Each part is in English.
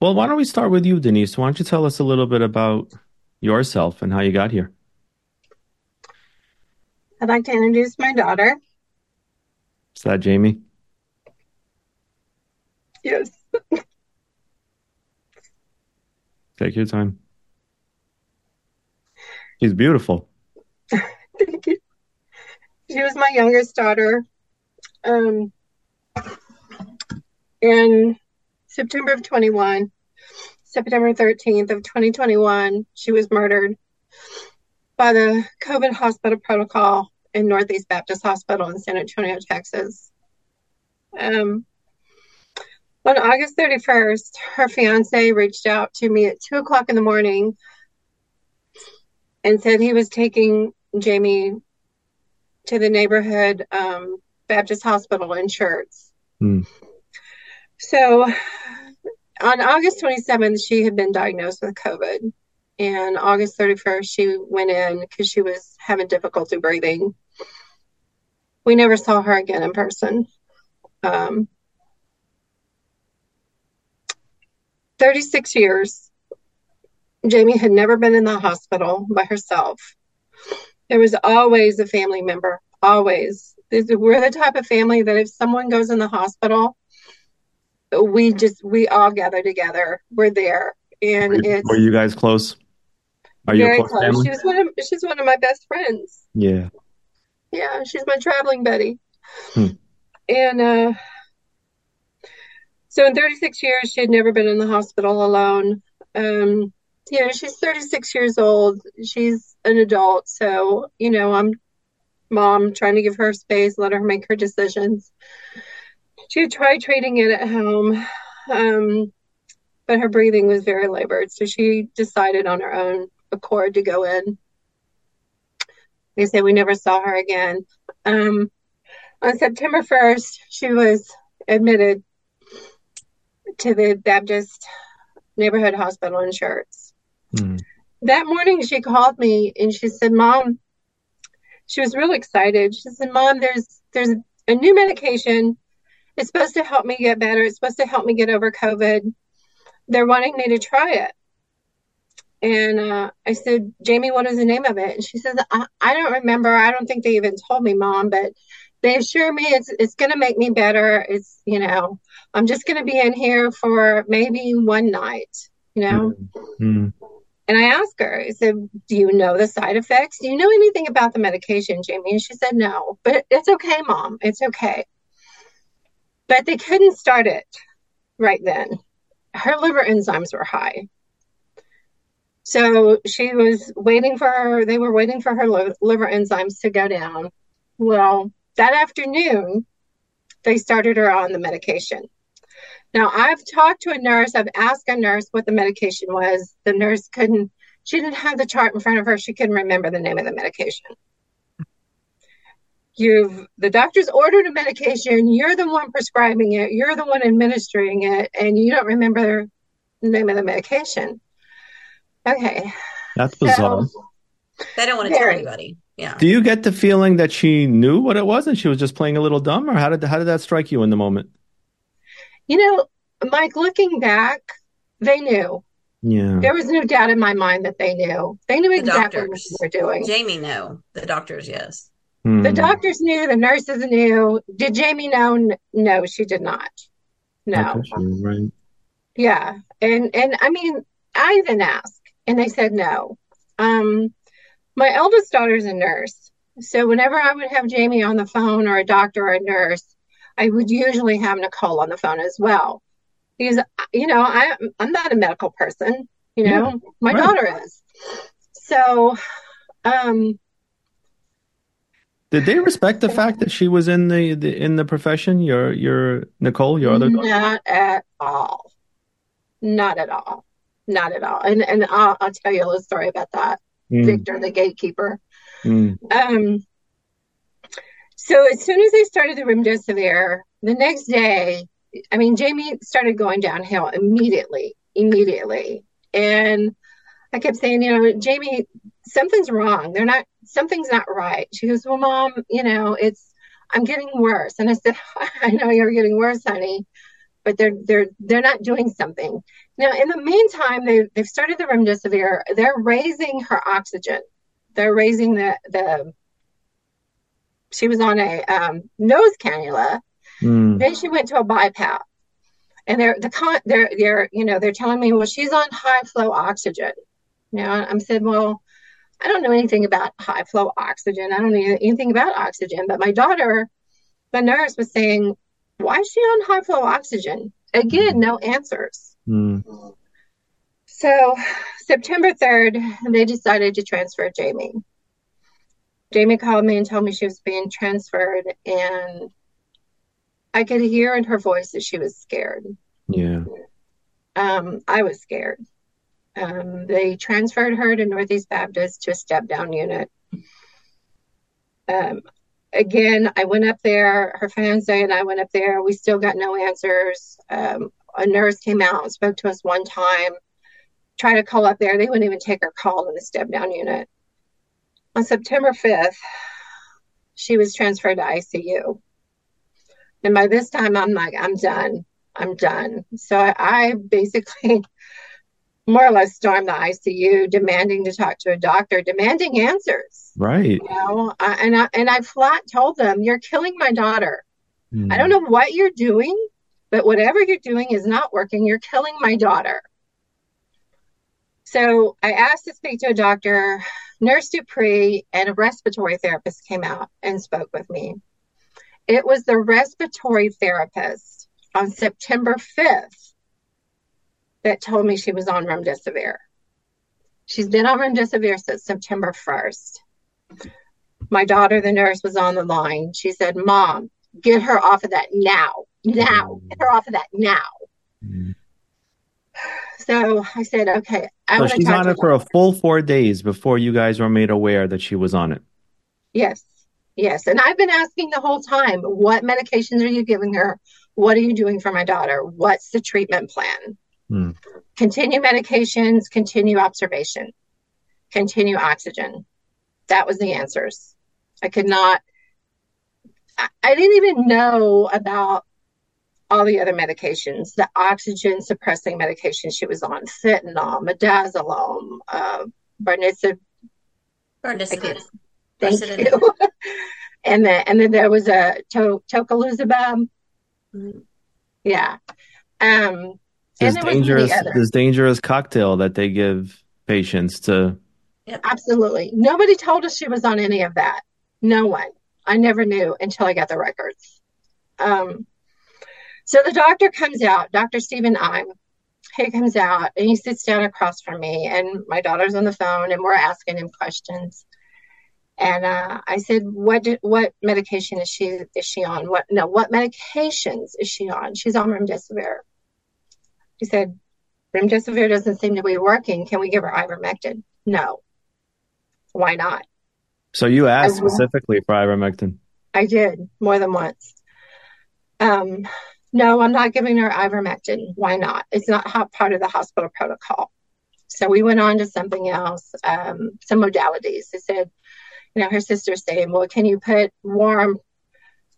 Well, why don't we start with you, Denise? Why don't you tell us a little bit about yourself and how you got here? I'd like to introduce my daughter. Is that Jamie? Yes. Take your time. She's beautiful. Thank you. She was my youngest daughter. Um, in September of 21, September 13th of 2021, she was murdered by the COVID hospital protocol in Northeast Baptist Hospital in San Antonio, Texas. Um, on August 31st, her fiance reached out to me at 2 o'clock in the morning and said he was taking Jamie to the neighborhood um, Baptist Hospital in Schertz. Hmm. So on August 27th, she had been diagnosed with COVID. And August 31st, she went in because she was having difficulty breathing. We never saw her again in person. Um, 36 years. Jamie had never been in the hospital by herself. There was always a family member, always. We're the type of family that if someone goes in the hospital, we just, we all gather together. We're there. And were, it's were you guys close? Are you very close? close. She was one of she's one of my best friends. Yeah. Yeah, she's my traveling buddy. Hmm. And uh so in 36 years, she had never been in the hospital alone. Um, you know, she's 36 years old. She's an adult. So, you know, I'm mom trying to give her space, let her make her decisions. She had tried treating it at home, um, but her breathing was very labored. So she decided on her own accord to go in. They say we never saw her again. Um, on September 1st, she was admitted to the Baptist neighborhood hospital in Schertz. Mm. That morning she called me and she said, Mom, she was real excited. She said, Mom, there's there's a new medication. It's supposed to help me get better. It's supposed to help me get over COVID. They're wanting me to try it. And uh, I said, Jamie, what is the name of it? And she says, I, I don't remember. I don't think they even told me, Mom, but they assure me it's it's going to make me better. It's you know I'm just going to be in here for maybe one night, you know. Mm-hmm. And I asked her, I said, "Do you know the side effects? Do you know anything about the medication, Jamie?" And she said, "No, but it's okay, Mom. It's okay." But they couldn't start it right then. Her liver enzymes were high. So she was waiting for her, they were waiting for her liver enzymes to go down. Well, that afternoon, they started her on the medication. Now, I've talked to a nurse, I've asked a nurse what the medication was. The nurse couldn't, she didn't have the chart in front of her. She couldn't remember the name of the medication. You've, the doctor's ordered a medication, you're the one prescribing it, you're the one administering it, and you don't remember the name of the medication. Okay. That's bizarre. So, they don't want to tell anybody. Yeah. Do you get the feeling that she knew what it was and she was just playing a little dumb, or how did how did that strike you in the moment? You know, Mike, looking back, they knew. Yeah. There was no doubt in my mind that they knew. They knew the exactly doctors. what they were doing. Jamie knew. The doctors, yes. Hmm. The doctors knew. The nurses knew. Did Jamie know? No, she did not. No. right. Yeah, and and I mean, I even asked, and they said no. Um, my eldest daughter's a nurse. So whenever I would have Jamie on the phone or a doctor or a nurse, I would usually have Nicole on the phone as well. Because, you know, I, I'm not a medical person, you know, yeah, my right. daughter is. So, um, did they respect the fact that she was in the, the in the profession? Your your Nicole, your other daughter? Not at all. Not at all. Not at all. And and I'll, I'll tell you a little story about that mm. Victor, the gatekeeper. Mm. Um, so as soon as they started the remdesivir, the next day, I mean, Jamie started going downhill immediately, immediately. And I kept saying, you know, Jamie, something's wrong. They're not, something's not right. She goes, well, mom, you know, it's, I'm getting worse. And I said, I know you're getting worse, honey, but they're they're they're not doing something. Now, in the meantime, they they've started the remdesivir. They're raising her oxygen. They're raising the the. She was on a um, nose cannula. Mm. Then she went to a BiPAP, and they're the con they're they're you know they're telling me well she's on high flow oxygen. Now I'm said well I don't know anything about high flow oxygen. I don't know anything about oxygen. But my daughter, the nurse, was saying, why is she on high flow oxygen? Again, no answers. Mm. So September 3rd, they decided to transfer Jamie. Jamie called me and told me she was being transferred, and I could hear in her voice that she was scared. Yeah. Um, I was scared. Um, they transferred her to Northeast Baptist to a step down unit. Um, again, I went up there. Her fiance and I went up there. We still got no answers. Um, a nurse came out and spoke to us one time. Tried to call up there. They wouldn't even take her call in the step down unit. On September 5th, she was transferred to ICU. And by this time, I'm like, I'm done. I'm done. So I, I basically more or less storm the ICU, demanding to talk to a doctor, demanding answers. Right. You know, I, and I and I flat told them, "You're killing my daughter. Mm. I don't know what you're doing, but whatever you're doing is not working. You're killing my daughter." So I asked to speak to a doctor. Nurse Dupree and a respiratory therapist came out and spoke with me. It was the respiratory therapist on September 5th that told me she was on remdesivir. She's been on remdesivir since September 1st. My daughter, the nurse, was on the line. She said, Mom, get her off of that now. Now. Get her off of that now. Mm-hmm. So I said, okay. I so she's on it for a full four days before you guys were made aware that she was on it. Yes. Yes. And I've been asking the whole time, what medications are you giving her? What are you doing for my daughter? What's the treatment plan? Hmm. Continue medications, continue observation, continue oxygen. That was the answers. I could not, I, I didn't even know about all the other medications, the oxygen suppressing medication she was on, fentanyl, midazolam, uh, barnicid. Barnicid. Thank you. and then and then there was a to- tocilizumab. Mm-hmm. Yeah. Um, this dangerous this dangerous cocktail that they give patients to absolutely nobody told us she was on any of that no one i never knew until i got the records um, so the doctor comes out dr stephen i'm he comes out and he sits down across from me and my daughter's on the phone and we're asking him questions and uh, I said, "What what medication is she is she on? What no? What medications is she on? She's on remdesivir." He said, Remdesivir doesn't seem to be working. Can we give her ivermectin? No. Why not? So you asked specifically for ivermectin? I did more than once. Um, no, I'm not giving her ivermectin. Why not? It's not part of the hospital protocol. So we went on to something else, um, some modalities. They said, you know, her sister's saying, well, can you put warm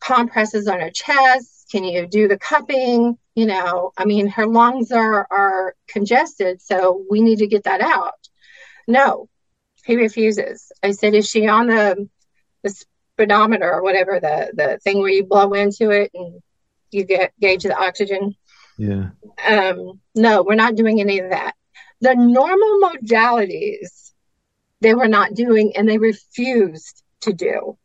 compresses on her chest? Can you do the cupping? you know, I mean, her lungs are, are congested, so we need to get that out. No, he refuses. I said, is she on the, the speedometer or whatever, the, the thing where you blow into it and you get gauge the oxygen? Yeah. Um, no, we're not doing any of that. The normal modalities they were not doing and they refused to do.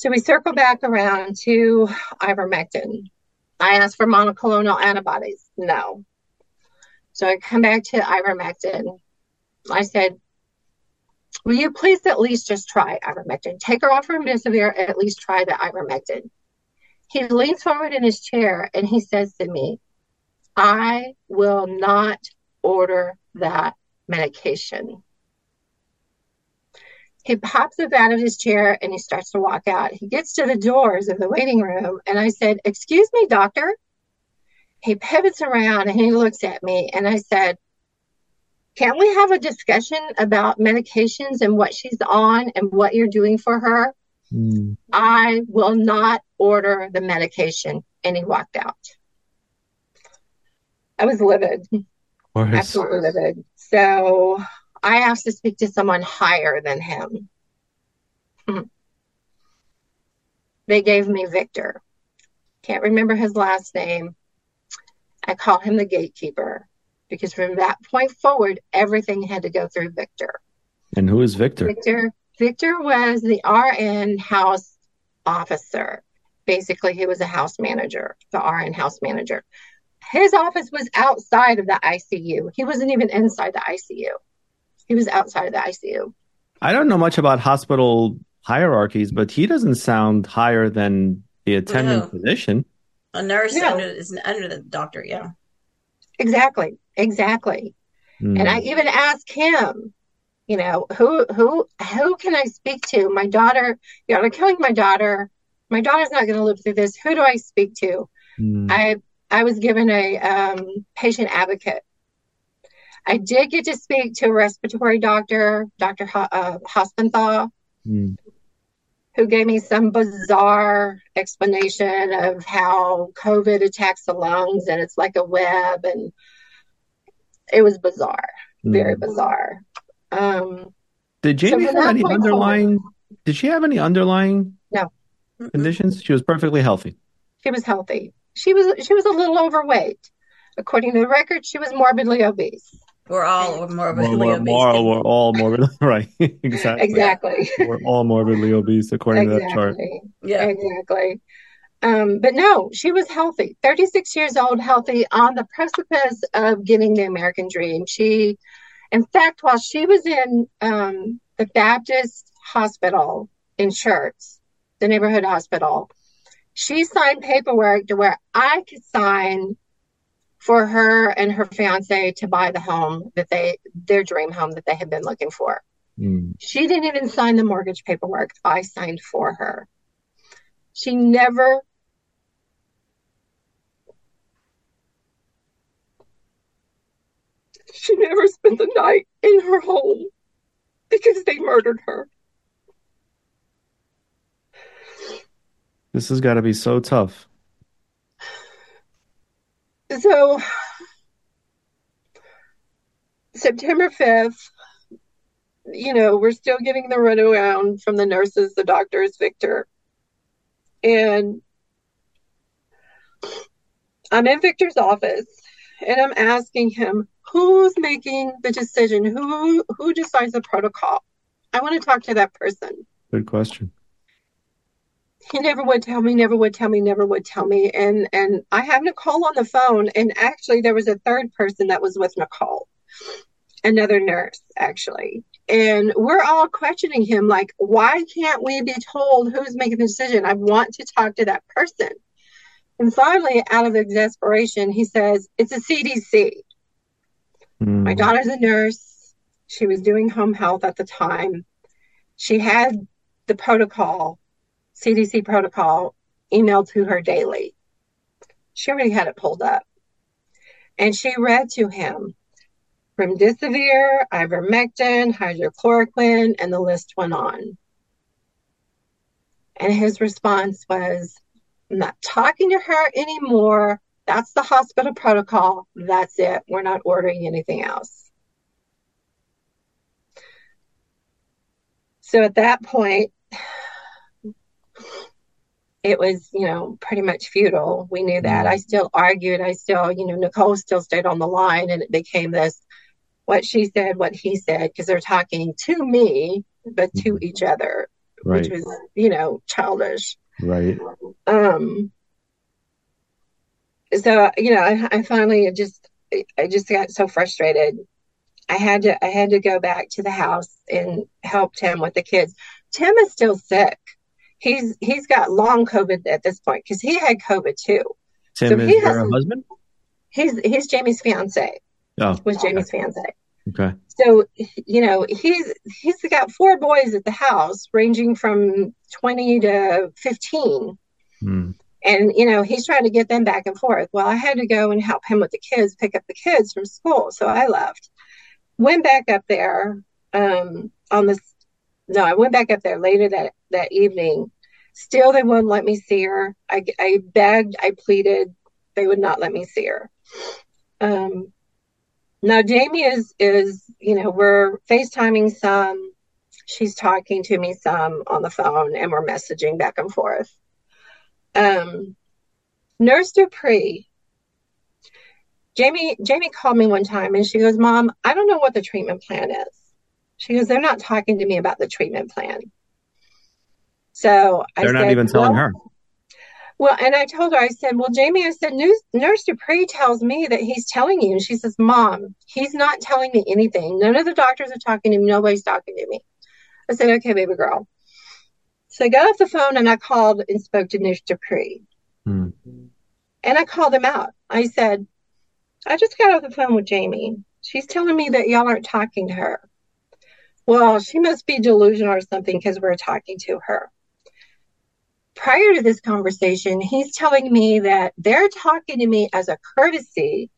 So we circle back around to ivermectin. I asked for monoclonal antibodies. No. So I come back to ivermectin. I said, Will you please at least just try ivermectin? Take her off remdesivir, at least try the ivermectin. He leans forward in his chair and he says to me, I will not order that medication. He pops up out of his chair and he starts to walk out. He gets to the doors of the waiting room and I said, Excuse me, doctor. He pivots around and he looks at me and I said, Can't we have a discussion about medications and what she's on and what you're doing for her? Mm. I will not order the medication. And he walked out. I was livid, absolutely livid. So I asked to speak to someone higher than him. Hmm. They gave me Victor. Can't remember his last name. I call him the gatekeeper because from that point forward, everything had to go through Victor. And who is Victor? Victor Victor was the RN house officer. Basically, he was a house manager, the RN house manager. His office was outside of the ICU. He wasn't even inside the ICU. He was outside of the ICU. I don't know much about hospital hierarchies, but he doesn't sound higher than the attending No. physician. A nurse No. under is under the doctor. Yeah. Exactly, exactly. Hmm. And I even asked him, you know, who who who can I speak to? My daughter, you know, they're killing my daughter. My daughter's not going to live through this. Who do I speak to? Hmm. I I was given a um, patient advocate. I did get to speak to a respiratory doctor, Dr. Ho- uh, Hospenthal, Hmm. who gave me some bizarre explanation of how COVID attacks the lungs and it's like a web, and it was bizarre, very Hmm. bizarre. Um, Did Jamie from have any point underlying? Did she have any underlying Mm-mm. conditions? She was perfectly healthy. she was healthy. She was she was a little overweight. According to the record, she was morbidly obese. We're all morbidly We're, we're, obese. more- we're all morbidly right. exactly. Exactly. We're all morbidly obese according to that chart. Yeah. Exactly. Um, but no, she was healthy, 36 years old, healthy, on the precipice of getting the American dream. She, in fact, while she was in um, the Baptist hospital in Schertz, the neighborhood hospital, she signed paperwork to where I could sign for her and her fiance to buy the home that they, their dream home that they had been looking for. Hmm. She didn't even sign the mortgage paperwork. I signed for her. She never she never spent the night in her home because they murdered her. This has got to be so tough. So September 5th, you know, we're still getting the runaround from the nurses, the doctors, Victor. And I'm in Victor's office and I'm asking him who's making the decision, who who decides the protocol. I want to talk to that person. Good question. He never would tell me, never would tell me, never would tell me. And and I have Nicole on the phone, and actually there was a third person that was with Nicole, another nurse actually. And we're all questioning him, like, why can't we be told who's making the decision? I want to talk to that person. And finally, out of exasperation, he says, It's a CDC. Hmm. My daughter's a nurse. She was doing home health at the time. She had the protocol, CDC protocol, emailed to her daily. She already had it pulled up. And she read to him from remdesivir, ivermectin, hydrochloroquine, and the list went on. And his response was, I'm not talking to her anymore. That's the hospital protocol. That's it. We're not ordering anything else. So at that point, it was, you know, pretty much futile. We knew that. I still argued. I still, you know, Nicole still stayed on the line and it became this what she said, what he said, because they're talking to me, but to Mhm. each other, Right. which was, you know, childish. Right. Um, so you know, I, I finally just I just got so frustrated. I had to I had to go back to the house and help Tim with the kids. Tim is still sick. He's he's got long COVID at this point because he had COVID too. Tim So is he has- husband? He's he's Jamie's fiance. Oh, Was Jamie's fiance. okay. So you know he's he's got four boys at the house, ranging from twenty to fifteen. Hmm. And, you know, he's trying to get them back and forth. Well, I had to go and help him with the kids, pick up the kids from school. So I left. Went back up there um, on this. No, I went back up there later that, that evening. Still, they wouldn't let me see her. I, I begged, I pleaded. They would not let me see her. Um, now Jamie is is you know we're FaceTiming some. She's talking to me some on the phone, and we're messaging back and forth. Um, Nurse Dupree. Jamie Jamie called me one time and she goes, "Mom, I don't know what the treatment plan is." She goes, "They're not talking to me about the treatment plan." So I they're not even telling well, her. well, and I told her, I said, Well, Jamie, I said, Nurse, Nurse Dupree tells me that he's telling you. And she says, Mom, he's not telling me anything. None of the doctors are talking to me. Nobody's talking to me. I said, Okay, baby girl. So I got off the phone and I called and spoke to Nurse Dupree. Hmm. And I called him out. I said, I just got off the phone with Jamie. She's telling me that y'all aren't talking to her. Well, she must be delusional or something because we're talking to her prior to this conversation, he's telling me that they're talking to me as a courtesy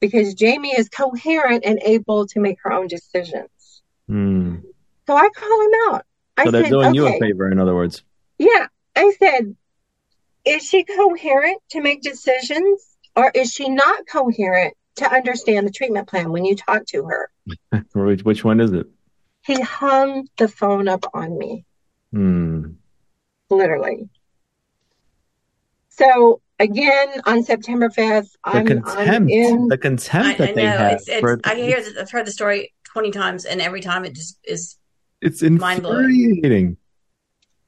because Jamie is coherent and able to make her own decisions. Hmm. So I call him out. I So they're said, doing you a favor, in other words. yeah. I said, is she coherent to make decisions or is she not coherent to understand the treatment plan when you talk to her? Which, which one is it? He hung the phone up on me, Hmm. literally. So again, on September 5th, The I'm, I'm contempt, in. the I, contempt I that they know have. it's it's. for- I hear. I've heard the story twenty times, and every time it just is. it's mind-blowing. infuriating.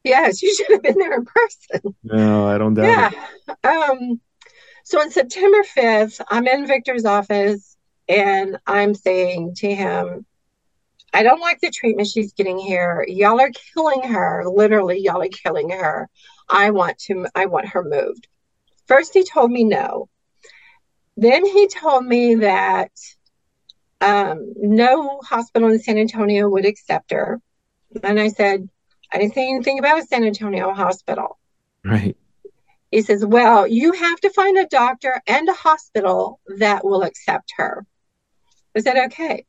Yes, you should have been there in person. No, I don't doubt Yeah. it. Um, so on September 5th, I'm in Victor's office and I'm saying to him, I don't like the treatment she's getting here. Y'all are killing her. Literally, y'all are killing her. I want to I want her moved. First he told me no. Then he told me that um, no hospital in San Antonio would accept her. And I said, I didn't say anything about a San Antonio hospital. Right. He says, Well, you have to find a doctor and a hospital that will accept her. I said, Okay.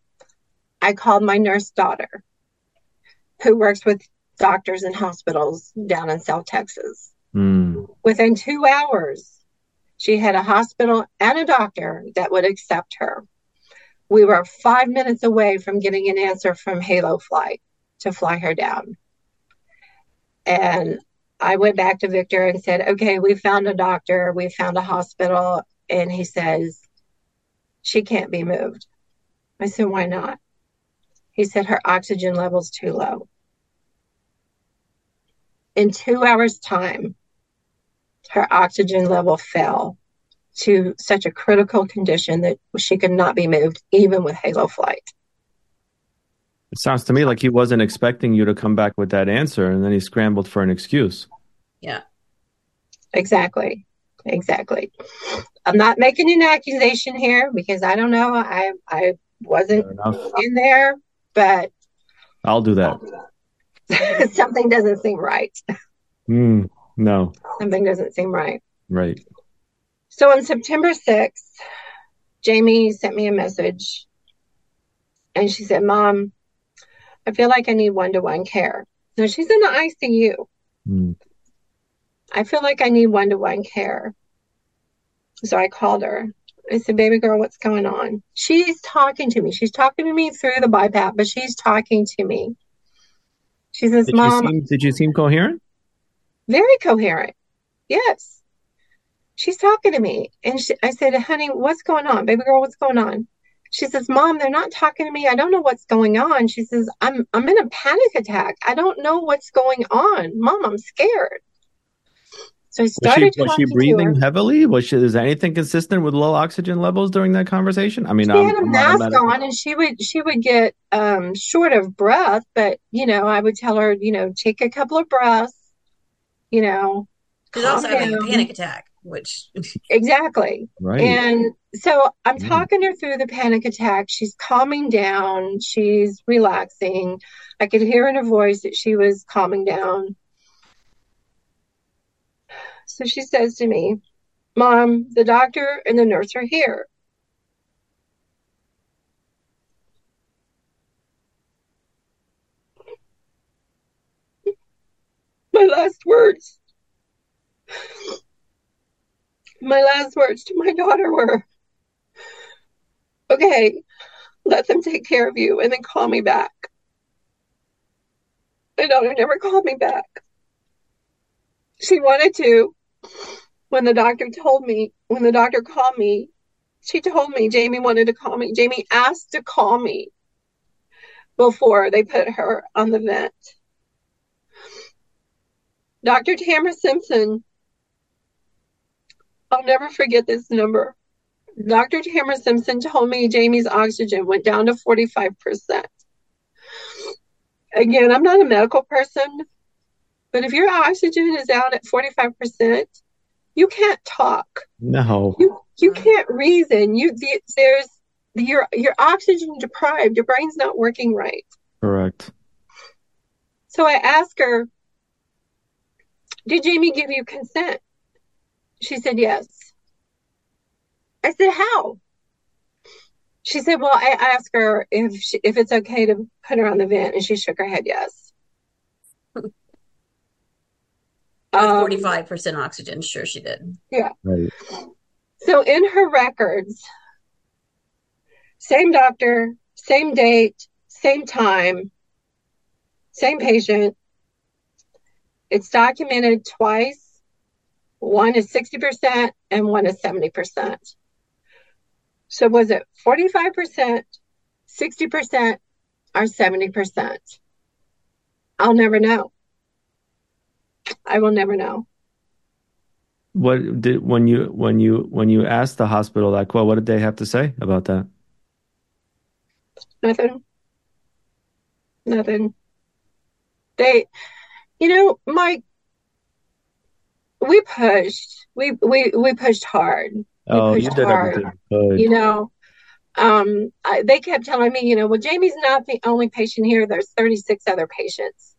I called my nurse daughter, who works with doctors and hospitals down in South Texas. Hmm. Within two hours, she had a hospital and a doctor that would accept her. We were five minutes away from getting an answer from Halo Flight to fly her down. And I went back to Victor and said, okay, we found a doctor, we found a hospital. And he says, she can't be moved. I said, why not? He said, her oxygen level's too low. In two hours' time, her oxygen level fell to such a critical condition that she could not be moved, even with Halo flight. It sounds to me like he wasn't expecting you to come back with that answer, and then he scrambled for an excuse. Yeah. Exactly. Exactly. I'm not making an accusation here because I don't know. I I wasn't in there, but I'll do that. something doesn't seem right. Hmm. no. Something doesn't seem right. Right. So on September 6th, Jamie sent me a message and she said, Mom, I feel like I need one to one care. So she's in the ICU. Hmm. I feel like I need one to one care. So I called her. I said, Baby girl, what's going on? She's talking to me. She's talking to me through the BiPAP, but she's talking to me. She says, Did you Mom, seem did you seem coherent? very coherent. Yes. She's talking to me. And she, I said, honey, what's going on? Baby girl, what's going on? She says, Mom, they're not talking to me. I don't know what's going on. She says, I'm I'm in a panic attack. I don't know what's going on. Mom, I'm scared. So I started. Was she, started was she breathing heavily? Was she, is anything consistent with low oxygen levels during that conversation? I mean, She I'm, had a I'm not a mask medical- on and she would she would get um short of breath, but you know, I would tell her, you know, take a couple of breaths, you know. She's also calm having a panic attack, which Exactly. Right. And so I'm Mm. talking her through the panic attack. She's calming down. She's relaxing. I could hear in her voice that she was calming down. So she says to me, Mom, the doctor and the nurse are here. My last words. My last words to my daughter were, okay, let them take care of you and then call me back. My daughter never called me back. She wanted to. When the doctor told me, when the doctor called me, she told me Jamie wanted to call me. Jamie asked to call me before they put her on the vent. Dr. Tamara Simpson, I'll never forget this number. Dr. Tamara Simpson told me Jamie's oxygen went down to 45%. Again, I'm not a medical person, but if your oxygen is out at 45%, you can't talk. No. You you can't reason. You there's you're you're oxygen deprived. Your brain's not working right. Correct. So I asked her, "Did Jamie give you consent?" She said yes. I said, "How?" She said, "Well, I asked her if she, if it's okay to put her on the vent, and she shook her head yes." Um, forty-five percent oxygen. Sure, she did. Yeah. Right. So in her records, same doctor, same date, same time, same patient. It's documented twice. One is 60% and one is 70%. So was it 45%, 60%, or 70%? I'll never know. I will never know. What did when you when you when you asked the hospital like well what did they have to say about that? Nothing. Nothing. They you know, Mike we pushed. We we we pushed hard. We Oh, you did hard. everything you. You know, um, I, they kept telling me, you know, well, Jamie's not the only patient here. There's 36 other patients.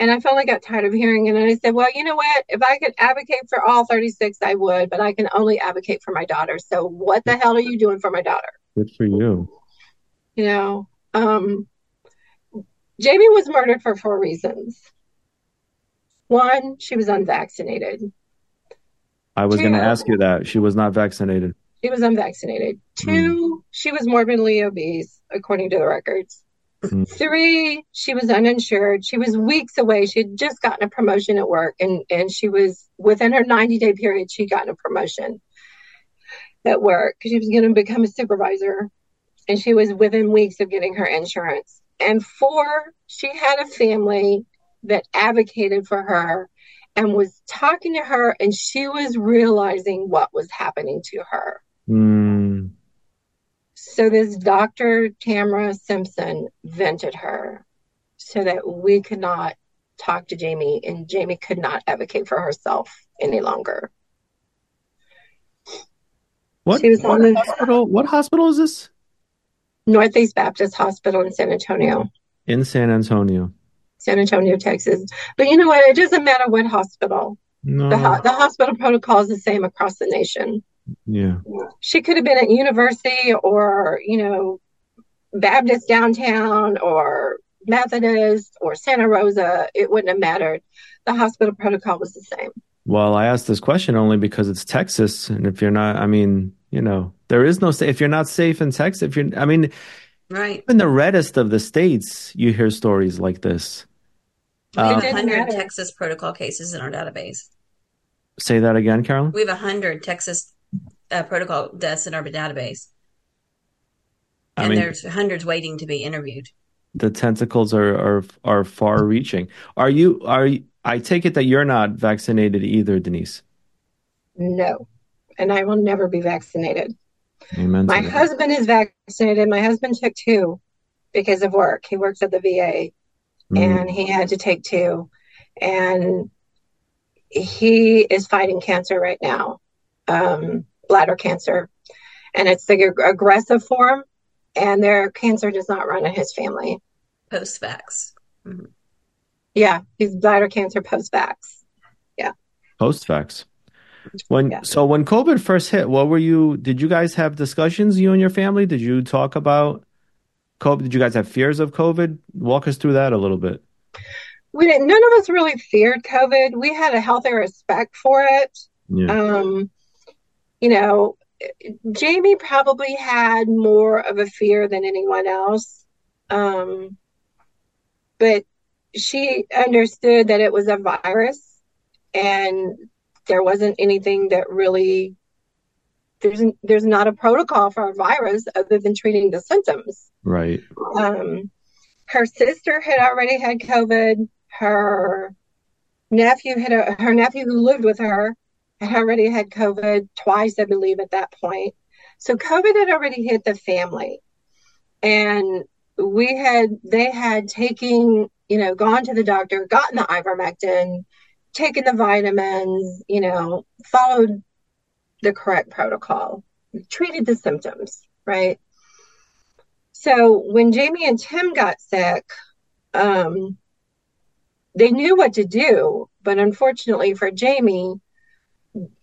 And I finally got tired of hearing it. And I said, well, you know what? If I could advocate for all 36, I would, but I can only advocate for my daughter. So what the hell are you doing for my daughter? Good for you. You know, um, Jamie was murdered for four reasons. One, she was unvaccinated. I was going to ask you that. She was not vaccinated. She was unvaccinated. Two, she was morbidly obese, according to the records. Mm. Three, she was uninsured. She was weeks away. She had just gotten a promotion at work, and, and she was within her 90 day period, she'd gotten a promotion at work because she was going to become a supervisor. And she was within weeks of getting her insurance. And four, she had a family that advocated for her and was talking to her, and she was realizing what was happening to her. Mm. So this Dr. Tamara Simpson vented her so that we could not talk to Jamie and Jamie could not advocate for herself any longer. What, She was what on the- hospital? What hospital is this? Northeast Baptist Hospital in San Antonio, In San Antonio. San Antonio, Texas. But you know what? It doesn't matter what hospital. No. The, ho- the hospital protocol is the same across the nation. Yeah. She could have been at university or, you know, Baptist downtown or Methodist or Santa Rosa. It wouldn't have mattered. The hospital protocol was the same. Well, I asked this question only because it's Texas, and if you're not, I mean, you know, there is no if you're not safe in Texas. If you're, I mean, Right. in the reddest of the states, you hear stories like this. We have Uh, 100. Texas protocol cases in our database. say that again, Carolyn. We have 100 Texas uh, protocol deaths in our database. I And mean, there's hundreds waiting to be interviewed. the tentacles are are are far reaching. Are you are you, I take it that you're not vaccinated either, Denise. No. And I will never be vaccinated. Amen. My that. husband is vaccinated. My husband took two because of work. He works at the VA Mm. and he had to take two. And he is fighting cancer right now, um, bladder cancer. And it's the aggressive form, and their cancer does not run in his family. Post vax. Yeah, he's bladder cancer post vax. Yeah. Post facts. When Yeah. so when COVID first hit, what were you? Did you guys have discussions, you and your family? Did you talk about COVID? Did you guys have fears of COVID? Walk us through that a little bit. We didn't, none of us really feared COVID. We had a healthy respect for it. Yeah. Um, you know, Jamie probably had more of a fear than anyone else. Um, but she understood that it was a virus and there wasn't anything that really there's there's not a protocol for a virus other than treating the symptoms. Right. Um, her sister had already had COVID. Her nephew had a, her nephew who lived with her had already had COVID twice, I believe, at that point. So COVID had already hit the family, and we had they had taken you know gone to the doctor, gotten the ivermectin, taken the vitamins, you know, followed the correct protocol, treated the symptoms, right? So when Jamie and Tim got sick, um, they knew what to do, but unfortunately for Jamie,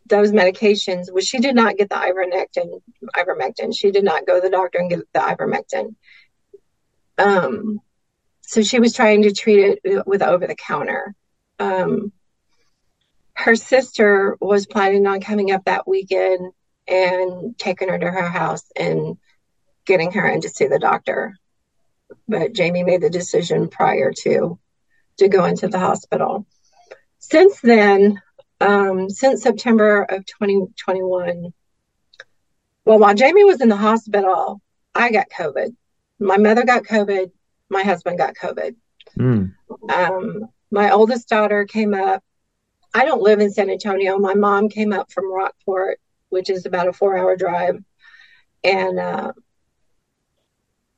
those medications, well, she did not get the ivermectin. Ivermectin. She did not go to the doctor and get the ivermectin. Um, so she was trying to treat it with over the counter. Um, her sister was planning on coming up that weekend and taking her to her house and getting her in to see the doctor. But Jamie made the decision prior to to go into the hospital. Since then, um, since September of 2021, well, while Jamie was in the hospital, I got COVID. My mother got COVID. My husband got COVID. Mm. Um, my oldest daughter came up I don't live in San Antonio. My mom came up from Rockport, which is about a four hour drive. And uh,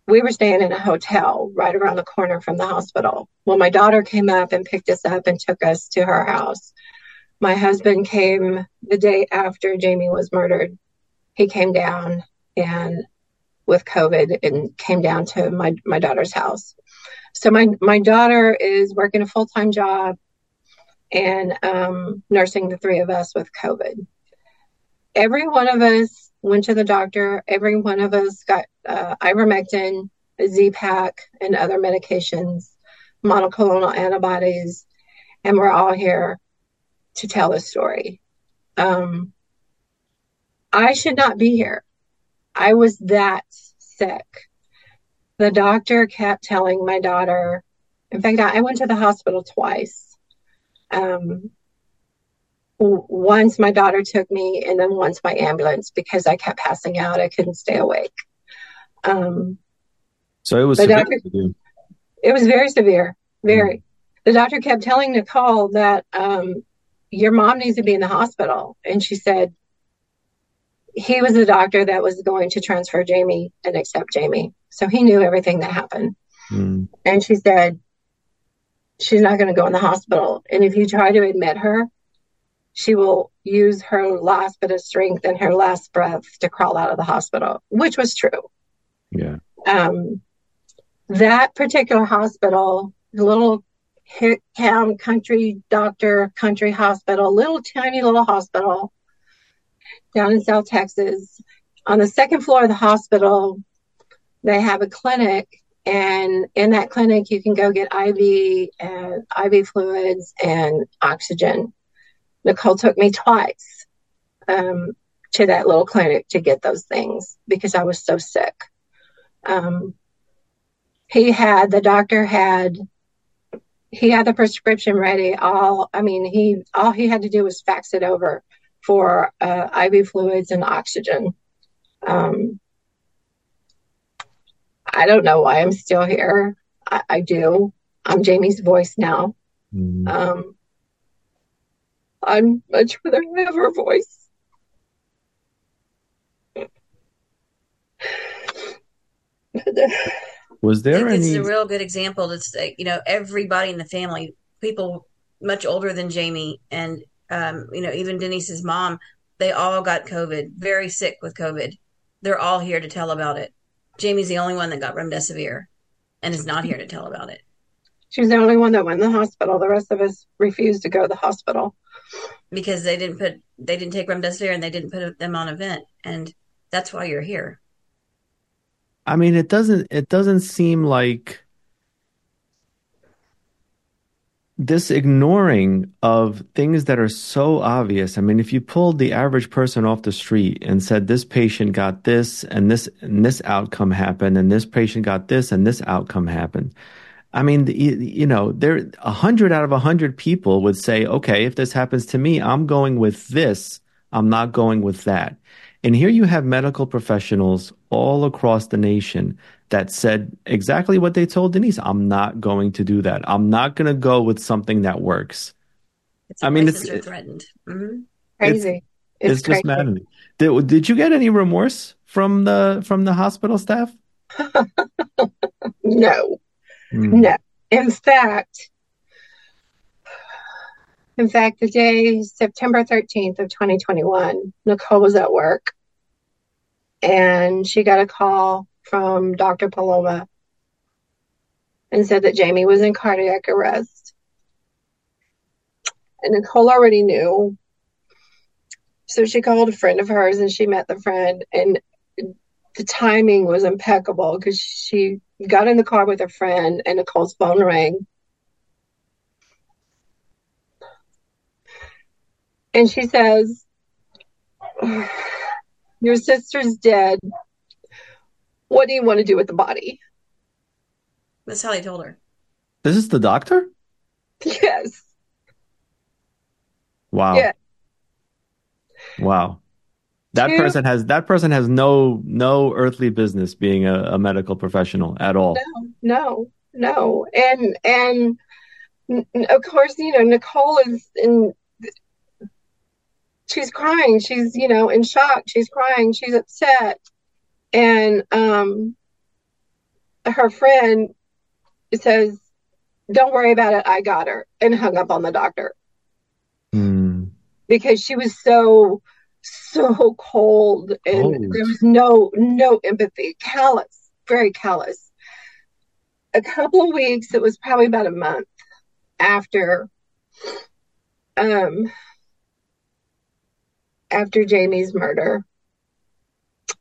we were staying in a hotel right around the corner from the hospital. Well, my daughter came up and picked us up and took us to her house. My husband came the day after Jamie was murdered. He came down and with COVID and came down to my, my daughter's house. So my, my daughter is working a full time job and um, nursing the three of us with COVID. Every one of us went to the doctor. Every one of us got uh, ivermectin, Z-Pak, and other medications, monoclonal antibodies, and we're all here to tell a story. Um, I should not be here. I was that sick. The doctor kept telling my daughter, in fact, I went to the hospital twice um, once my daughter took me, and then once my ambulance because I kept passing out. I couldn't stay awake. Um, so it was doctor, It was very severe, very. Mm. The doctor kept telling Nicole that um, your mom needs to be in the hospital, and she said he was the doctor that was going to transfer Jamie and accept Jamie, so he knew everything that happened. Mm. And she said, she's not going to go in the hospital. And if you try to admit her, she will use her last bit of strength and her last breath to crawl out of the hospital, which was true. Yeah. Um, that particular hospital, the little town country doctor, country hospital, little tiny little hospital down in South Texas. On the second floor of the hospital, they have a clinic and in that clinic, you can go get IV and IV fluids and oxygen. Nicole took me twice um, to that little clinic to get those things because I was so sick. Um, he had the doctor had he had the prescription ready. All I mean, he all he had to do was fax it over for uh, IV fluids and oxygen. Um, I don't know why I'm still here. I, I do. I'm Jamie's voice now. Mm-hmm. Um, I'm much rather have her voice. Was there any? It's a real good example. That's you know everybody in the family, people much older than Jamie, and um, you know even Denise's mom, they all got COVID, very sick with COVID. They're all here to tell about it. Jamie's the only one that got remdesivir and is not here to tell about it. She's the only one that went in the hospital. The rest of us refused to go to the hospital because they didn't put they didn't take remdesivir and they didn't put them on a vent, and that's why you're here. I mean, it doesn't it doesn't seem like this ignoring of things that are so obvious. I mean, if you pulled the average person off the street and said this patient got this and this and this outcome happened and this patient got this and this outcome happened. I mean, you, know, there a hundred out of a hundred people would say, okay, if this happens to me, I'm going with this. I'm not going with that. And here you have medical professionals all across the nation that said exactly what they told Denise. I'm not going to do that. I'm not going to go with something that works. I mean, it's threatened. Mm-hmm. Crazy. It's, it's, it's just maddening. Did, did you get any remorse from the from the hospital staff? no, mm. no. In fact, in fact, the day September 13th of 2021, Nicole was at work and she got a call from Dr. Paloma and said that Jamie was in cardiac arrest. And Nicole already knew. So she called a friend of hers and she met the friend. And the timing was impeccable because she got in the car with her friend and Nicole's phone rang. And she says, Your sister's dead. What do you want to do with the body? That's how they told her. This is the doctor? Yes. Wow. Yeah. Wow. That Two, person has that person has no no earthly business being a, a medical professional at all. No, no, no. And and of course, you know, Nicole is in she's crying. She's, you know, in shock. She's crying. She's upset and um, her friend says, "Don't worry about it. I got her," and hung up on the doctor mm. because she was so so cold and cold. there was no no empathy, callous, very callous. A couple of weeks, it was probably about a month after um after Jamie's murder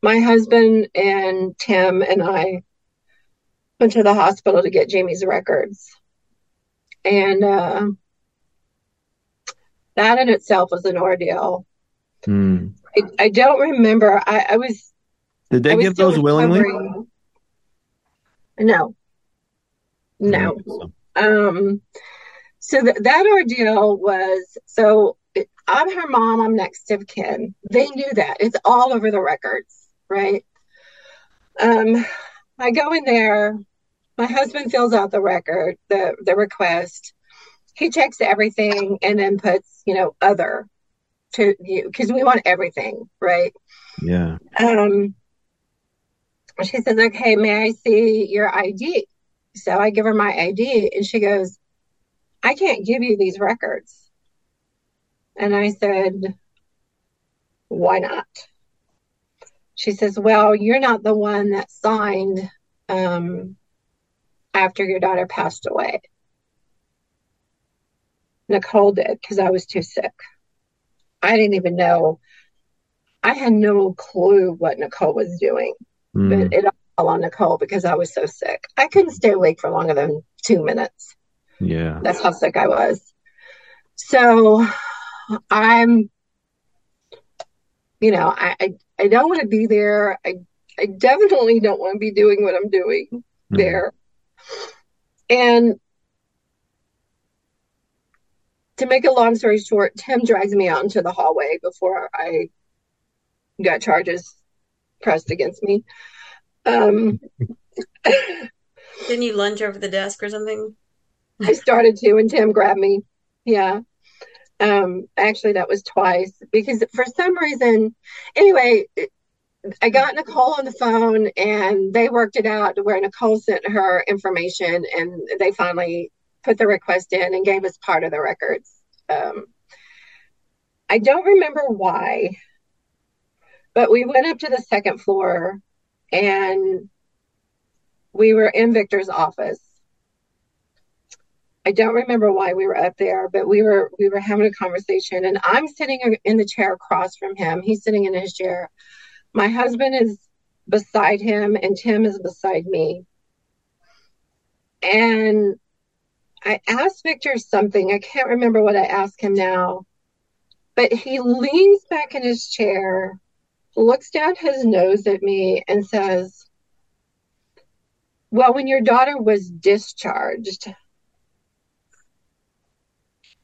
my husband and Tim and I went to the hospital to get Jamie's records. And uh, that in itself was an ordeal. Mm. I, I, don't remember. I, I was. Did they give those willingly? No. No. So. Um, so th- that ordeal was so I'm her mom, I'm next of kin. They knew that. It's all over the records right? Um, I go in there. My husband fills out the record, the the request. He checks everything and then puts, you know, other to you because we want everything, right? Yeah. Um. She says, "Okay, may I see your ID?" So I give her my ID, and she goes, "I can't give you these records." And I said, "Why not?" she says, Well, you're not the one that signed um, after your daughter passed away. Nicole did because I was too sick. I didn't even know. I had no clue what Nicole was doing, mm. but it all on Nicole because I was so sick. I couldn't stay awake for longer than two minutes. Yeah. That's how sick I was. So I'm, you know, I, I I don't want to be there. I I definitely don't want to be doing what I'm doing mm-hmm. there. And to make a long story short, Tim drags me out into the hallway before I got charges pressed against me. Um, Didn't you lunge over the desk or something? I started to, and Tim grabbed me. Yeah. Um, actually, that was twice because for some reason, anyway, I got Nicole on the phone and they worked it out to where Nicole sent her information and they finally put the request in and gave us part of the records. Um, I don't remember why, but we went up to the second floor and we were in Victor's office I don't remember why we were up there, but we were we were having a conversation, and I'm sitting in the chair across from him. He's sitting in his chair. My husband is beside him, and Tim is beside me. And I asked Victor something. I can't remember what I asked him now. But he leans back in his chair, looks down his nose at me, and says, Well, when your daughter was discharged,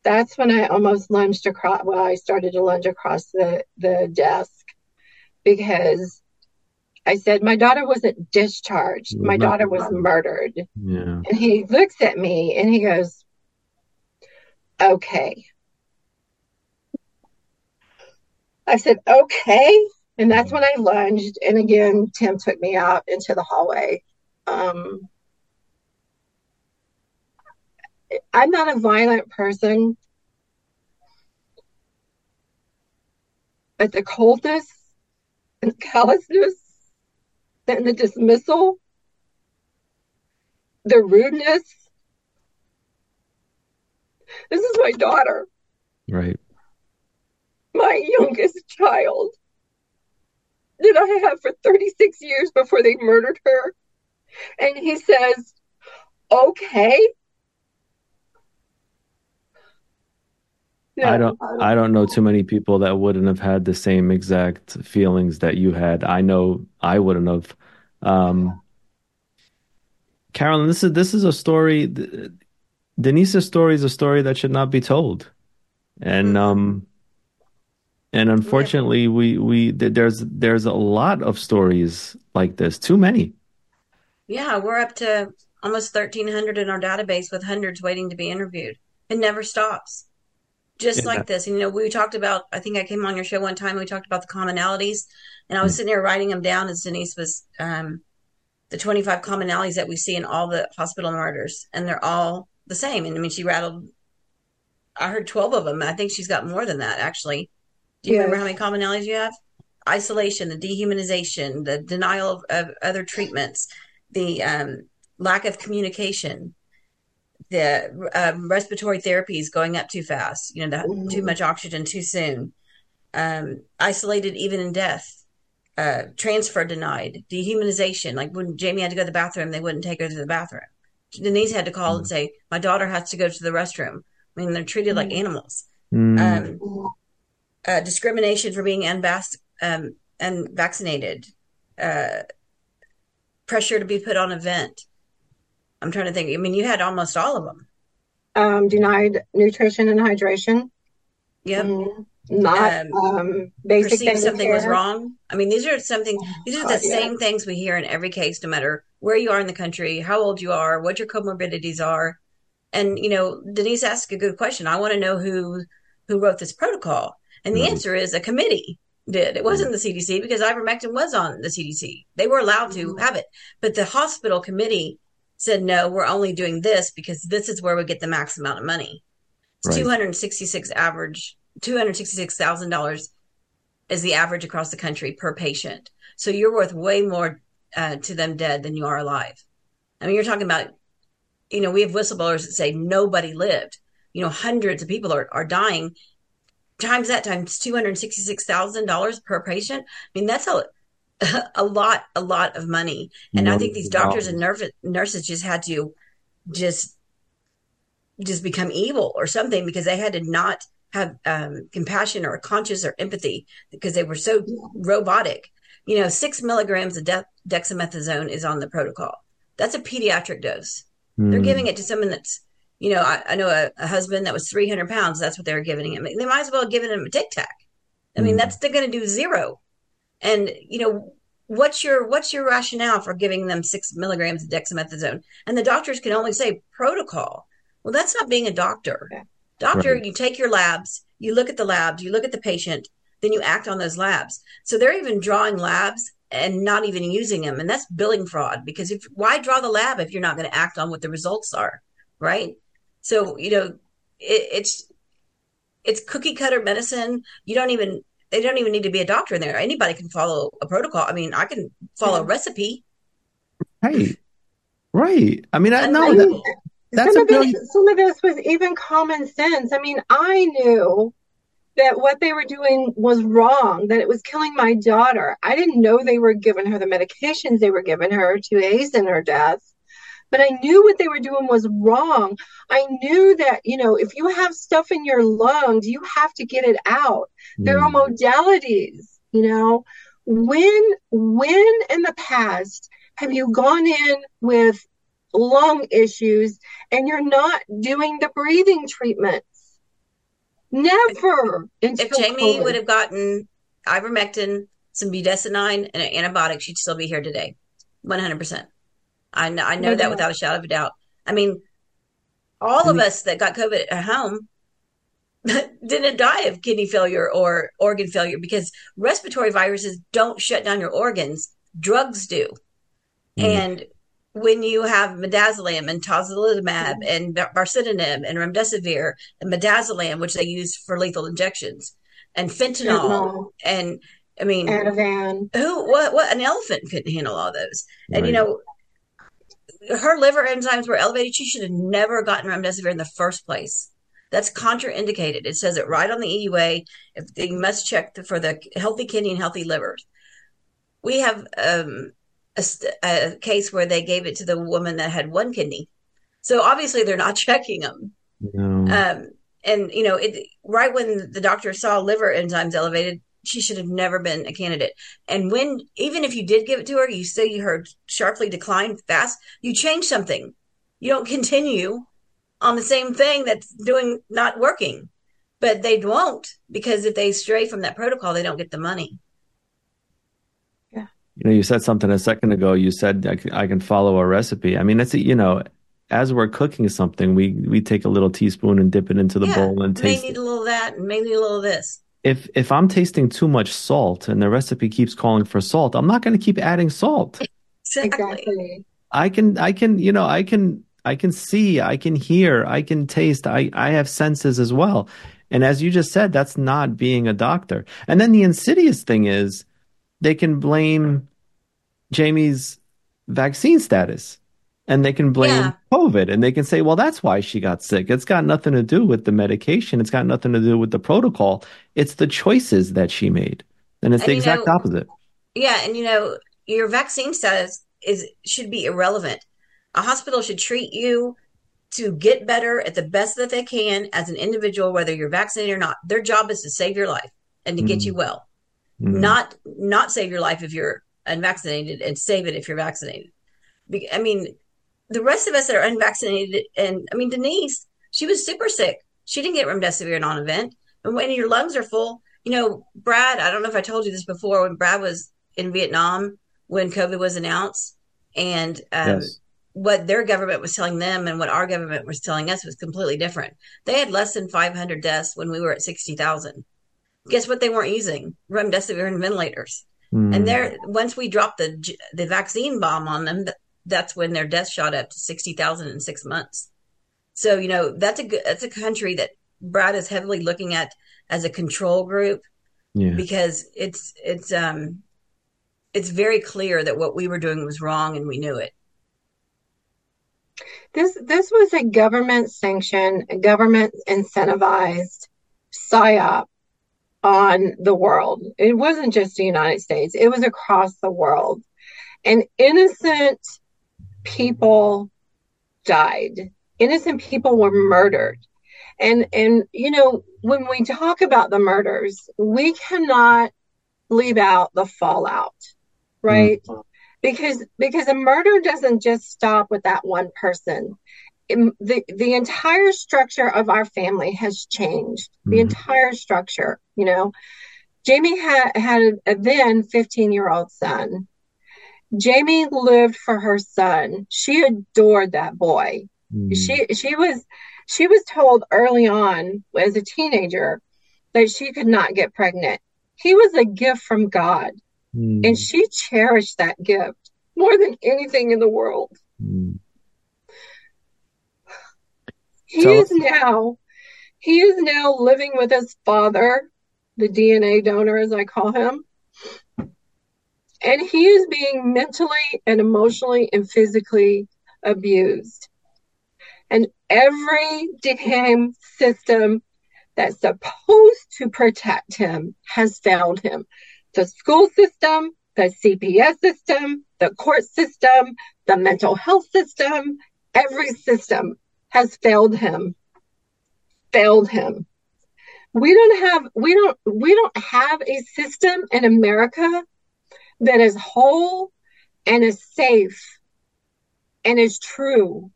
that's when I almost lunged across. Well, I started to lunge across the, the desk because I said, My daughter wasn't discharged. My daughter was murdered. Yeah. And he looks at me and he goes, Okay. I said, Okay. And that's when I lunged. And again, Tim took me out into the hallway. Um, I'm not a violent person, but the coldness and callousness and the dismissal, the rudeness. This is my daughter, Right. my youngest child that I have for 36 years before they murdered her. And he says, okay. I don't I don't know too many people that wouldn't have had the same exact feelings that you had. I know I wouldn't have. Um, Carolyn, this is this is a story. Denise's story is a story that should not be told, and um, and unfortunately, we we there's there's a lot of stories like this. Too many. Yeah, we're up to almost 1,300 in our database with hundreds waiting to be interviewed. It never stops. Just Yeah. like this. And, you know, we talked about, I think I came on your show one time, we talked about the commonalities, and I was Mm. sitting there writing them down as Denise was, um, the 25 commonalities that we see in all the hospital murders, and they're all the same. And I mean, she rattled, I heard 12 of them. I think she's got more than that, actually. Do you remember how many commonalities you have? Isolation, the dehumanization, the denial of, of other treatments, the um, lack of communication, the um, respiratory therapies going up too fast, you know, the, too much oxygen too soon, um, isolated even in death, uh, transfer denied, dehumanization. Like when Jamie had to go to the bathroom, they wouldn't take her to the bathroom. Denise had to call and say, "My daughter has to go to the restroom." I mean, they're treated like animals. Mm. Um, uh, discrimination for being unvac- um, unvaccinated, uh, pressure to be put on a vent. I'm trying to think. I mean, you had almost all of them. Um, denied nutrition and hydration. Yep. Mm, Not Um, um, basic Perceived daily something was wrong. I mean, these are something. These are God, the yeah. same things we hear in every case, no matter where you are in the country, how old you are, what your comorbidities are. And you know, Denise asked a good question. I want to know who who wrote this protocol, and the Right. answer is a committee did. It wasn't the CDC because ivermectin was on the CDC. They were allowed to have it, but the hospital committee said no. We're only doing this because this is where we get the max amount of money. It's Right. two hundred sixty six average two hundred sixty six thousand dollars is the average across the country per patient. So you're worth way more uh, to them dead than you are alive. I mean, you're talking about, you know, we have whistleblowers that say nobody lived. You know, hundreds of people are, are dying. Times that times two hundred sixty six thousand dollars per patient. I mean, that's a a lot, a lot of money. And I think these doctors and nerv- nurses just had to just just become evil or something because they had to not have um, compassion or conscience or empathy because they were so robotic. You know, six milligrams of de- dexamethasone is on the protocol. That's a pediatric dose. They're Mm. giving it to someone that's, you know, I, I know a, a husband that was 300 pounds. That's what they were giving him. They might as well have given him a tic tac. I mean, Mm. that's they're going to do zero. And you know, what's your what's your rationale for giving them six milligrams of dexamethasone? And the doctors can only say protocol. Well, that's not being a doctor. Yeah. Doctor, Right. you take your labs, you look at the labs, you look at the patient, then you act on those labs. So they're even drawing labs and not even using them, and that's billing fraud. Because if why draw the lab if you're not going to act on what the results are, right? So you know, it, it's it's cookie cutter medicine. You don't even they don't even need to be a doctor in there. Anybody can follow a protocol. I mean, I can follow a recipe. Right. Right. I mean, I And know that that's some a of it, some of this was even common sense. I mean, I knew that what they were doing was wrong, that it was killing my daughter. I didn't know they were giving her the medications they were giving her to hasten her death. But I knew what they were doing was wrong. I knew that, you know, if you have stuff in your lungs, you have to get it out. Mm. There are hmm. modalities, you know. When when in the past have you gone in with lung issues and you're not doing the breathing treatments? Never. If Jamie COVID. would have gotten ivermectin, some budesonide, and an antibiotic, she'd still be here today. 100%. I know, I know that without a shadow of a doubt. I mean, all of us that got COVID at home didn't die of kidney failure or organ failure because respiratory viruses don't shut down your organs. Drugs do. Mm. And when you have midazolam and tocilizumab and baricitinib and remdesivir and midazolam, which they use for lethal injections, and fentanyl, fentanyl. and I mean, Ativan. Who? What? What? An elephant couldn't handle all those. Right. And you know, her liver enzymes were elevated. She should have never gotten remdesivir in the first place. That's contraindicated. It says it right on the EUA. If they must check for the healthy kidney and healthy livers. We have um, a, a, case where they gave it to the woman that had one kidney. So obviously they're not checking them. No. Um, and you know, it, right when the doctor saw liver enzymes elevated, she should have never been a candidate. And when, even if you did give it to her, you see her sharply decline fast, you change something. You don't continue on the same thing that's doing not working. But they won't because if they stray from that protocol, they don't get the money. Yeah. You know, you said something a second ago. You said I can, I can follow a recipe. I mean, it's you know, as we're cooking something, we we take a little teaspoon and dip it into the yeah, bowl and taste. May need it. a little of that, and maybe a little of this if if I'm tasting too much salt and the recipe keeps calling for salt, I'm not going to keep adding salt. Exactly. I can I can you know I can I can see, I can hear, I can taste. I I have senses as well. And as you just said, that's not being a doctor. And then the insidious thing is they can blame Jamie's vaccine status and they can blame yeah. COVID and they can say, well, that's why she got sick. It's got nothing to do with the medication. It's got nothing to do with the protocol. It's the choices that she made. And it's and the exact know, opposite. Yeah. And you know, your vaccine status is should be irrelevant. A hospital should treat you to get better at the best that they can as an individual, whether you're vaccinated or not. Their job is to save your life and to mm get you well. mm Not not save your life if you're unvaccinated and save it if you're vaccinated. I mean, the rest of us that are unvaccinated, and I mean, Denise, she was super sick. She didn't get remdesivir non-event. And when your lungs are full, you know, Brad, I don't know if I told you this before, when Brad was in Vietnam when COVID was announced, and um, yes. what their government was telling them and what our government was telling us was completely different. They had less than 500 deaths when we were at 60,000. Guess what? They weren't using remdesivir and ventilators. Mm. And there, once we dropped the the vaccine bomb on them, that's when their death shot up to 60,000 in six months. So, you know, that's a good, that's a country that Brad is heavily looking at as a control group yeah. because it's, it's, um, it's very clear that what we were doing was wrong and we knew it. This, this was a government sanctioned, government incentivized psyop on the world. It wasn't just the United States, it was across the world. And innocent people died. Innocent people were murdered. And and you know, when we talk about the murders, we cannot leave out the fallout, right? Mm-hmm. Because because a murder doesn't just stop with that one person. It, the the entire structure of our family has changed. Mm-hmm. The entire structure, you know. Jamie had had a, a then 15 year old son Jamie lived for her son. She adored that boy. Mm. She she was she was told early on as a teenager that she could not get pregnant. He was a gift from God. Mm. And she cherished that gift more than anything in the world. Mm. He so, is now he is now living with his father, the DNA donor as I call him. And he is being mentally and emotionally and physically abused. And every damn system that's supposed to protect him has failed him. The school system, the CPS system, the court system, the mental health system, every system has failed him. Failed him. We don't have we don't we don't have a system in America that is whole and is safe and is true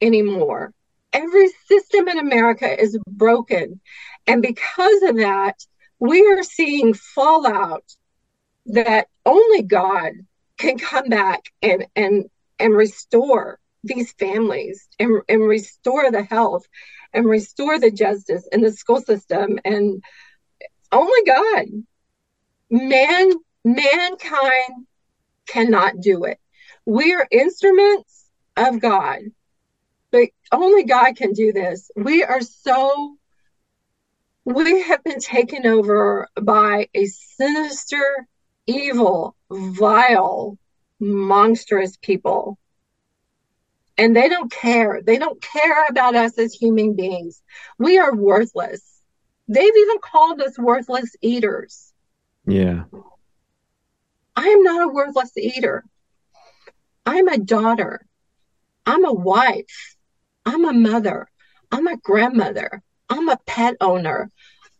anymore. Every system in America is broken. And because of that, we are seeing fallout that only God can come back and and and restore these families and, and restore the health and restore the justice in the school system and only God. Man mankind cannot do it. We are instruments of God, but only God can do this. We are so we have been taken over by a sinister evil, vile, monstrous people. And they don't care. They don't care about us as human beings. We are worthless. They've even called us worthless eaters. Yeah. I am not a worthless eater. I'm a daughter. I'm a wife. I'm a mother. I'm a grandmother. I'm a pet owner.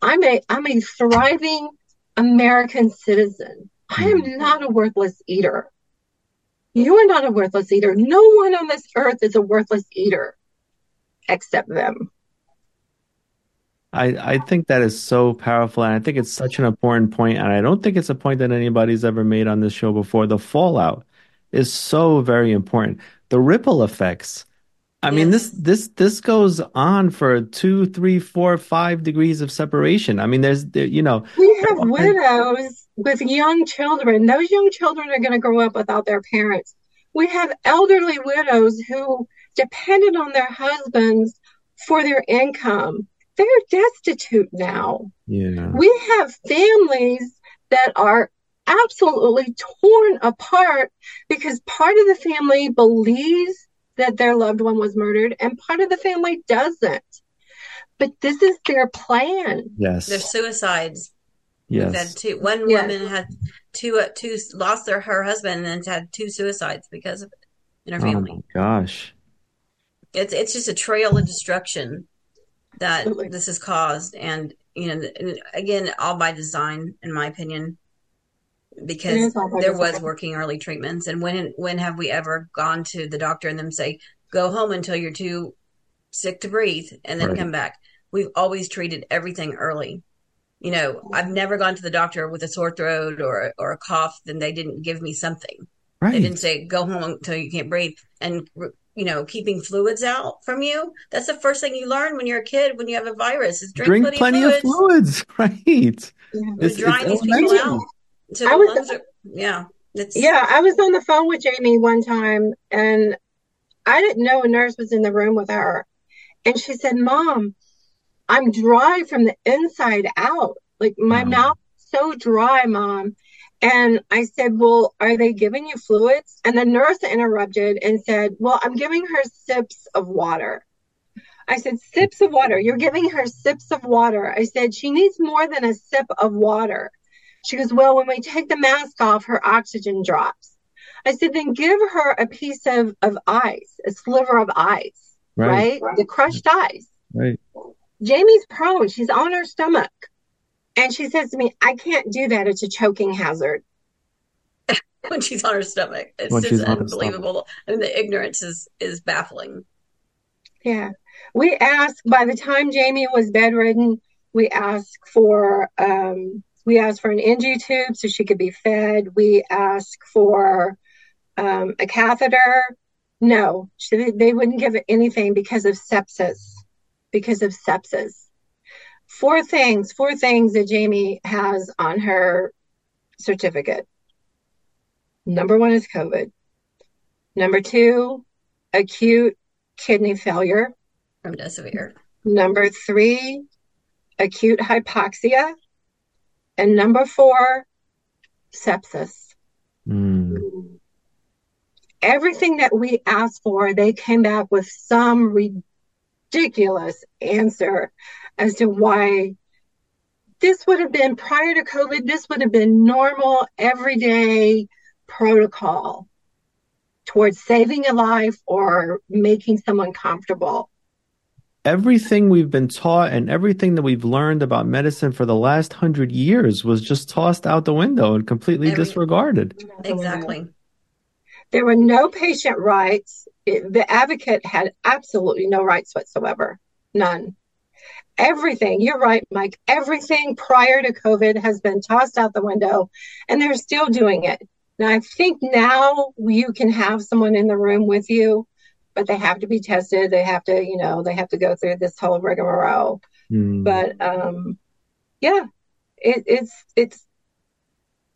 I'm a I'm a thriving American citizen. I am mm-hmm. not a worthless eater. You are not a worthless eater. No one on this earth is a worthless eater except them. I, I think that is so powerful. And I think it's such an important point, And I don't think it's a point that anybody's ever made on this show before. The fallout is so very important. The ripple effects I yes. mean, this this this goes on for two, three, four, five degrees of separation. I mean, there's there, you know we have widows with young children. Those young children are going to grow up without their parents. We have elderly widows who depended on their husbands for their income. They're destitute now. Yeah. We have families that are absolutely torn apart because part of the family believes that their loved one was murdered, and part of the family doesn't. But this is their plan. Yes. They're suicides. Yes. Had two. One yes. woman had two, uh, two lost their her husband and had two suicides because of it in her family. Oh gosh. It's it's just a trail of destruction that Absolutely. this has caused, and you know, and again, all by design, in my opinion because there was working early treatments. And when when have we ever gone to the doctor and them say, go home until you're too sick to breathe and then right. come back? We've always treated everything early. You know, I've never gone to the doctor with a sore throat or or a cough, then they didn't give me something. Right. They didn't say go home until you can't breathe. And you know, keeping fluids out from you. That's the first thing you learn when you're a kid when you have a virus is drink, drink plenty, plenty of, fluids. of fluids. Right. Yeah. It's, drying it's these people out. So I was, are, yeah. yeah, I was on the phone with Jamie one time and I didn't know a nurse was in the room with her. And she said, Mom, I'm dry from the inside out. Like my mouth so dry, Mom. And I said, Well, are they giving you fluids? And the nurse interrupted and said, Well, I'm giving her sips of water. I said, Sips of water. You're giving her sips of water. I said, She needs more than a sip of water. She goes, Well, when we take the mask off, her oxygen drops. I said, Then give her a piece of, of ice, a sliver of ice, right? right? The crushed ice. Right. Jamie's prone. She's on her stomach. And she says to me, I can't do that. It's a choking hazard. when she's on her stomach. It's when just unbelievable. I mean, the ignorance is, is baffling. Yeah. We asked, by the time Jamie was bedridden, we asked for um, we asked for an NG tube so she could be fed. We asked for um, a catheter. No, she, they wouldn't give it anything because of sepsis. Because of sepsis. Four things, four things that Jamie has on her certificate. Number one is COVID. Number two, acute kidney failure. From Remdesivir. Number three, acute hypoxia. And number four, sepsis. Mm. Everything that we asked for, they came back with some ridiculous answer as to why this would have been prior to COVID, this would have been normal, everyday protocol towards saving a life or making someone comfortable. Everything we've been taught and everything that we've learned about medicine for the last hundred years was just tossed out the window and completely Every, disregarded. Exactly. There were no patient rights. It, the advocate had absolutely no rights whatsoever. None. Everything, you're right, Mike, everything prior to COVID has been tossed out the window and they're still doing it. Now, I think now you can have someone in the room with you, but they have to be tested. They have to, you know, they have to go through this whole rigmarole. Mm. But um, yeah, it, it's it's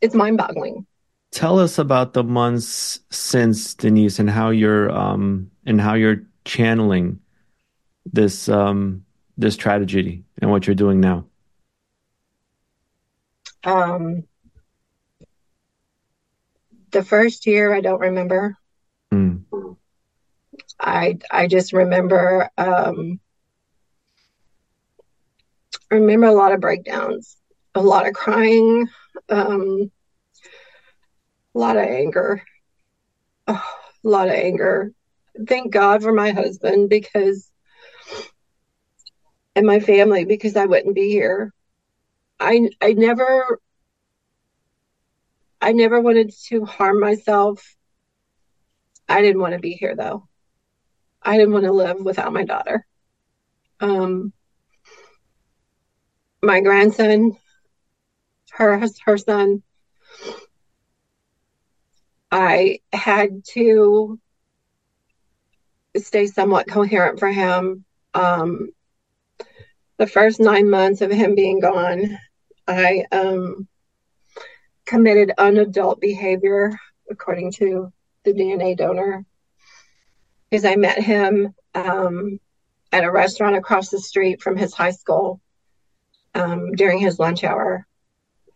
it's mind boggling. Tell us about the months since Denise and how you're um and how you're channeling this um this tragedy and what you're doing now. Um the first year I don't remember. Mm. I I just remember um remember a lot of breakdowns, a lot of crying, um a lot of anger, oh, a lot of anger. Thank God for my husband because, and my family because I wouldn't be here. I I never I never wanted to harm myself. I didn't want to be here though. I didn't want to live without my daughter. Um, my grandson, her her son, I had to stay somewhat coherent for him. Um, the first nine months of him being gone, I um, committed unadult behavior, according to the DNA donor, because I met him um, at a restaurant across the street from his high school um, during his lunch hour.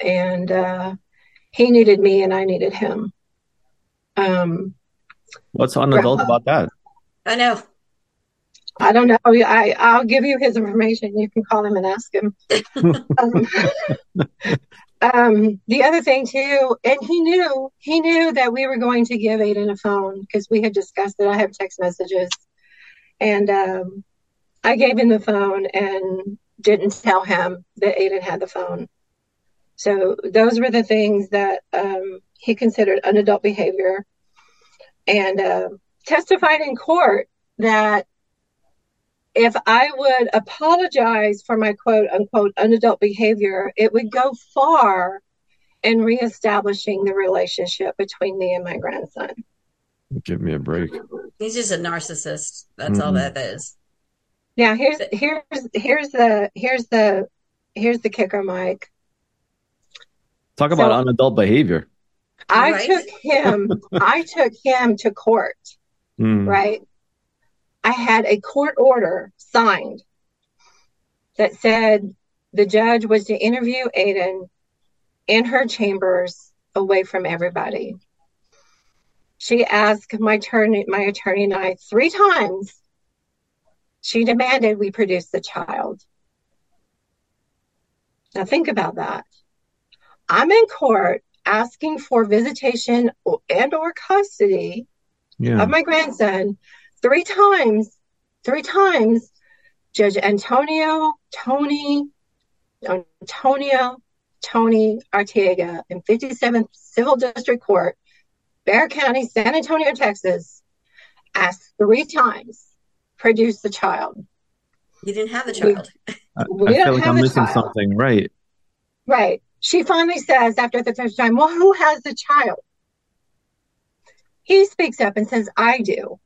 And uh, he needed me, and I needed him. Um, What's unadult about that? I know. I don't know. I I'll give you his information. You can call him and ask him. um, um, the other thing too, and he knew he knew that we were going to give Aiden a phone because we had discussed it. I have text messages, and um, I gave him the phone and didn't tell him that Aiden had the phone. So those were the things that um, he considered unadult behavior and uh, testified in court that if I would apologize for my quote unquote unadult behavior, it would go far in reestablishing the relationship between me and my grandson. Give me a break. He's just a narcissist. That's mm-hmm. all that is. Now here's here's here's the here's the here's the kicker, Mike. Talk about so, unadult behavior. I right? took him, I took him to court, mm. right? I had a court order signed that said the judge was to interview Aiden in her chambers away from everybody. She asked my attorney, my attorney and I three times. She demanded we produce the child. Now think about that. I'm in court asking for visitation and or custody yeah. of my grandson three times three times judge antonio tony antonio tony arteaga in 57th civil district court bexar county san antonio texas asked three times produce the child you didn't have the child we, I, we I feel like i'm missing child. something right right she finally says after the third time, Well, who has the child? He speaks up and says, I do.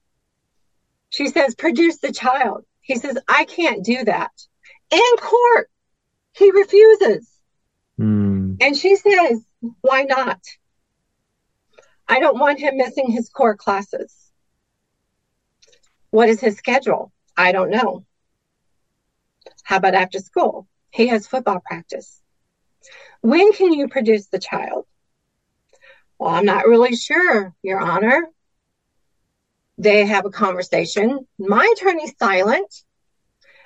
She says, Produce the child. He says, I can't do that. In court, he refuses. Mm. And she says, Why not? I don't want him missing his core classes. What is his schedule? I don't know. How about after school? He has football practice. When can you produce the child? Well, I'm not really sure, Your Honor. They have a conversation. My attorney's silent.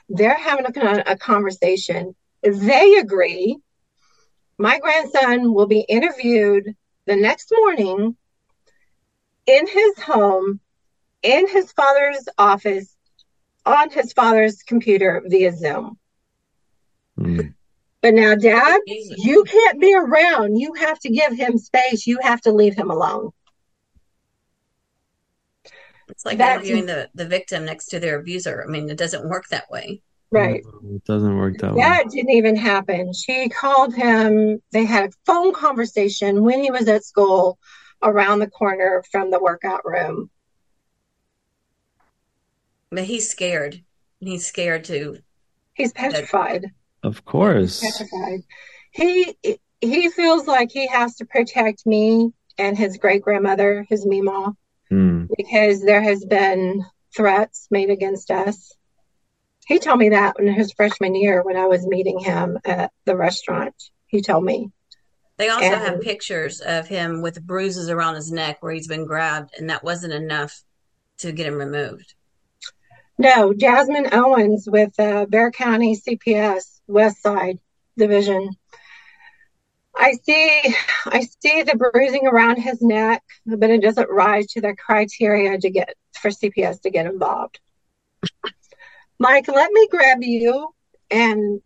They're having a, a conversation. They agree my grandson will be interviewed the next morning in his home, in his father's office, on his father's computer via Zoom. Mm. But now, Dad, you can't be around. You have to give him space. You have to leave him alone. It's like That's, interviewing the, the victim next to their abuser. I mean, it doesn't work that way. Right. No, it doesn't work that, that way. That didn't even happen. She called him. They had a phone conversation when he was at school around the corner from the workout room. But he's scared. He's scared to. He's petrified. Of course. He's petrified. He he feels like he has to protect me and his great grandmother, his Mima, mm. because there has been threats made against us. He told me that in his freshman year when I was meeting him at the restaurant. He told me. They also and, have pictures of him with bruises around his neck where he's been grabbed, and that wasn't enough to get him removed. No, Jasmine Owens with uh, Bexar County CPS West Side Division. I see, I see the bruising around his neck, but it doesn't rise to the criteria to get for CPS to get involved. Mike, let me grab you and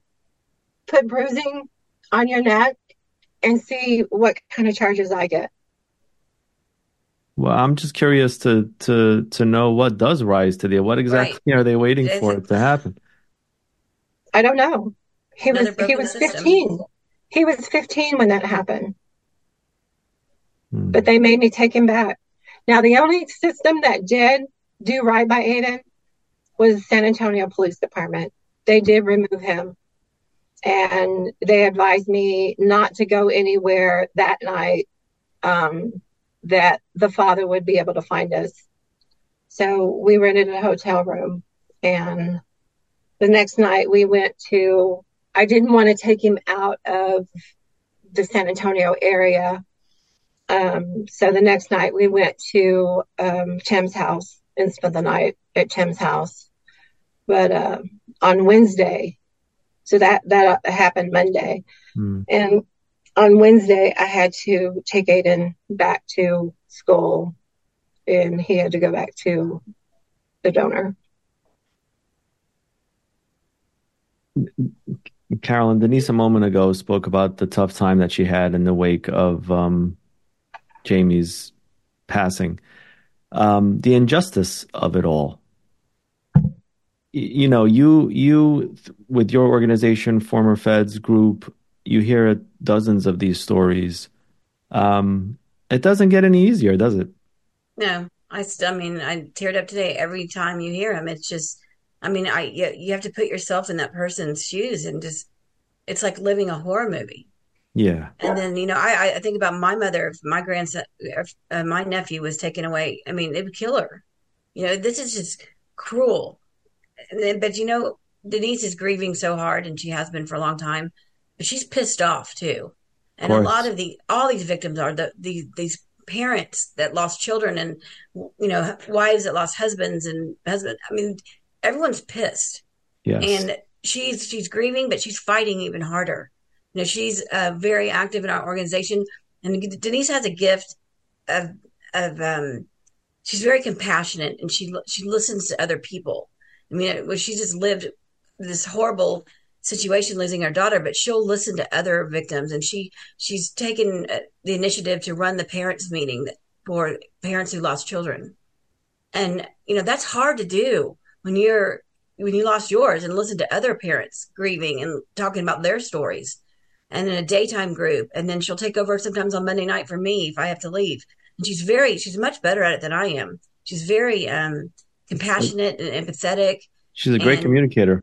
put bruising on your neck and see what kind of charges I get. Well, I'm just curious to to to know what does rise to the what exactly right. are they waiting for it to happen? I don't know. He was he was 15. He was 15 when that happened. Hmm. But they made me take him back. Now the only system that did do right by Aiden was San Antonio Police Department. They did remove him. And they advised me not to go anywhere that night um, that the father would be able to find us. So we rented a hotel room. And the next night we went to, I didn't want to take him out of the San Antonio area. Um, so the next night we went to um, Tim's house and spent the night at Tim's house. But uh, on Wednesday, so that that happened Monday, mm. and on Wednesday I had to take Aiden back to school, and he had to go back to the donor. Carolyn, Denise a moment ago spoke about the tough time that she had in the wake of um, Jamie's passing. Um, the injustice of it all you know, you you with your organization, former Feds group, you hear dozens of these stories. Um, it doesn't get any easier, does it? No, I. I mean, I teared up today every time you hear him. It's just, I mean, I you, you have to put yourself in that person's shoes and just, it's like living a horror movie. Yeah. And then you know, I I think about my mother. If my grandson, if uh, my nephew was taken away, I mean, it would kill her. You know, this is just cruel Then, but you know, Denise is grieving so hard, and she has been for a long time. But she's pissed off too, and a lot of the all these victims are the, the these parents that lost children, and you know, wives that lost husbands and husband. I mean, everyone's pissed. Yes. And she's she's grieving, but she's fighting even harder. You know, she's uh, very active in our organization, and Denise has a gift of of um, she's very compassionate, and she she listens to other people I mean, well, she just lived this horrible situation losing her daughter but she'll listen to other victims and she she's taken uh, the initiative to run the parents meeting for parents who lost children and you know that's hard to do when you're when you lost yours and listen to other parents grieving and talking about their stories and in a daytime group and then she'll take over sometimes on monday night for me if i have to leave and she's very she's much better at it than i am she's very um compassionate and empathetic. She's a great and, communicator.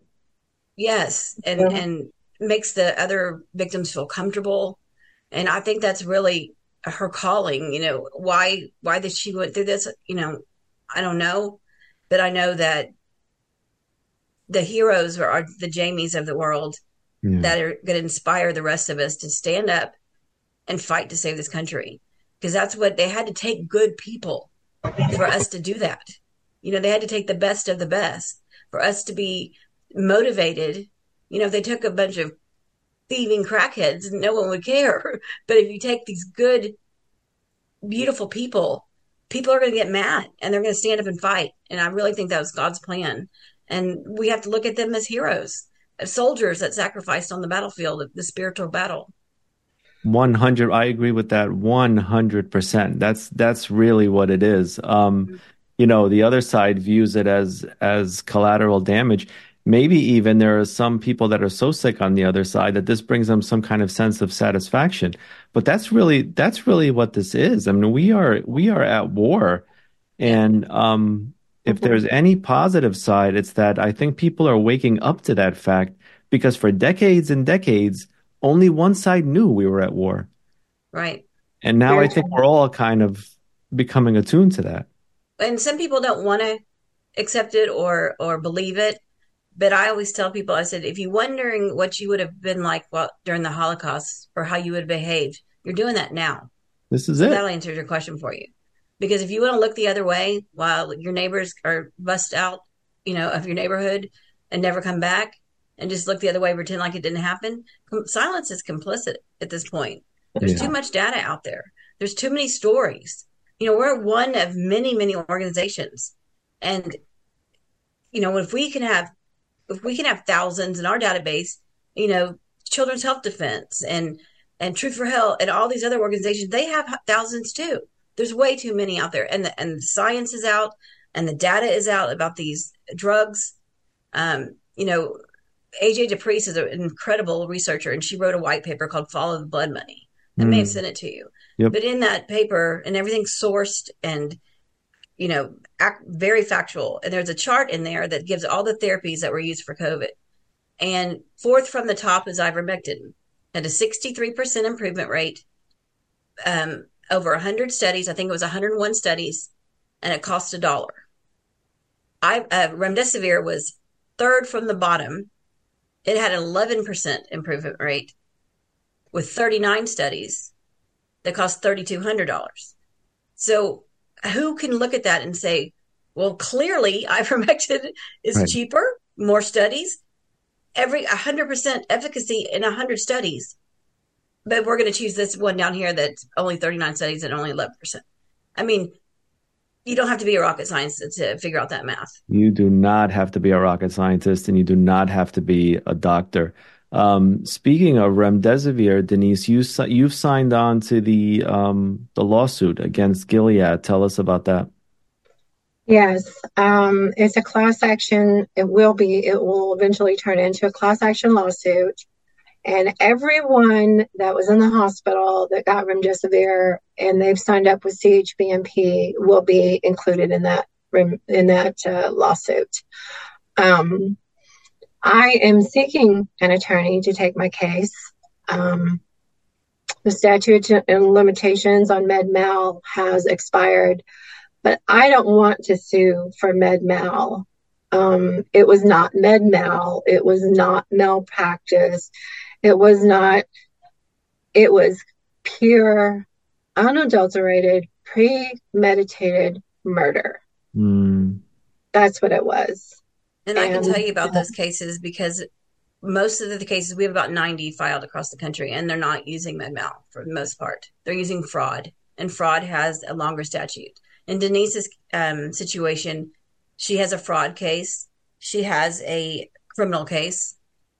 Yes, and yeah. and makes the other victims feel comfortable. And I think that's really her calling. You know, why why did she went through this? You know, I don't know, but I know that the heroes are, the Jamies of the world yeah. that are going to inspire the rest of us to stand up and fight to save this country because that's what they had to take good people for us to do that. You know, they had to take the best of the best for us to be motivated. You know, if they took a bunch of thieving crackheads, no one would care. But if you take these good, beautiful people, people are going to get mad and they're going to stand up and fight. And I really think that was God's plan. And we have to look at them as heroes, as soldiers that sacrificed on the battlefield, the spiritual battle. 100 i agree with that 100% that's that's really what it is. Um you know the other side views it as as collateral damage. Maybe even there are some people that are so sick on the other side that this brings them some kind of sense of satisfaction. But that's really that's really what this is. I mean we are we are at war. And um if mm-hmm. there's any positive side it's that i think people are waking up to that fact because for decades and decades only one side knew we were at war. Right. And now I think we're all kind of becoming attuned to that. And some people don't want to accept it or or believe it. But I always tell people, I said, if you're wondering what you would have been like well, during the Holocaust or how you would have behaved, you're doing that now. This is so it. That'll answer your question for you. Because if you want to look the other way while your neighbors are bust out, you know, of your neighborhood and never come back, and just look the other way, pretend like it didn't happen. Silence is complicit at this point. There's yeah. too much data out there. There's too many stories. You know, we're one of many, many organizations. And, you know, if we can have, if we can have thousands in our database, you know, Children's Health Defense and, and Truth for Health and all these other organizations, they have thousands too. There's way too many out there. And the, and the science is out and the data is out about these drugs. Um, you know, AJ DePriest is an incredible researcher, and she wrote a white paper called "Follow the Blood Money." I mm. may have hmm. sent it to you. Yep. But in that paper, and everything's sourced and you know act, very factual, and there's a chart in there that gives all the therapies that were used for COVID. And fourth from the top is ivermectin, at a 63% improvement rate. Um, over 100 studies, I think it was 101 studies, and it cost a dollar. I uh, remdesivir was third from the bottom it had an 11% improvement rate with 39 studies that cost $3,200. So who can look at that and say, well, clearly ivermectin is right. cheaper, more studies, every 100% efficacy in 100 studies. But we're going to choose this one down here that's only 39 studies and only 11%. I mean, you don't have to be a rocket scientist to figure out that math. You do not have to be a rocket scientist, and you do not have to be a doctor. Um, speaking of remdesivir, Denise, you you've signed on to the um, the lawsuit against Gilead. Tell us about that. Yes, um, it's a class action. It will be. It will eventually turn into a class action lawsuit and everyone that was in the hospital that got remdesivir and they've signed up with CHBMP will be included in that in that uh, lawsuit. Um, I am seeking an attorney to take my case. Um, the statute and limitations on med mal has expired, but I don't want to sue for med mal. Um, it was not med mal. It was not malpractice. It was not, it was pure, unadulterated, premeditated murder. Mm. That's what it was. And, and I can tell you about those cases because most of the cases we have about 90 filed across the country and they're not using medmal for the most part they're using fraud and fraud has a longer statute in denise's um, situation she has a fraud case she has a criminal case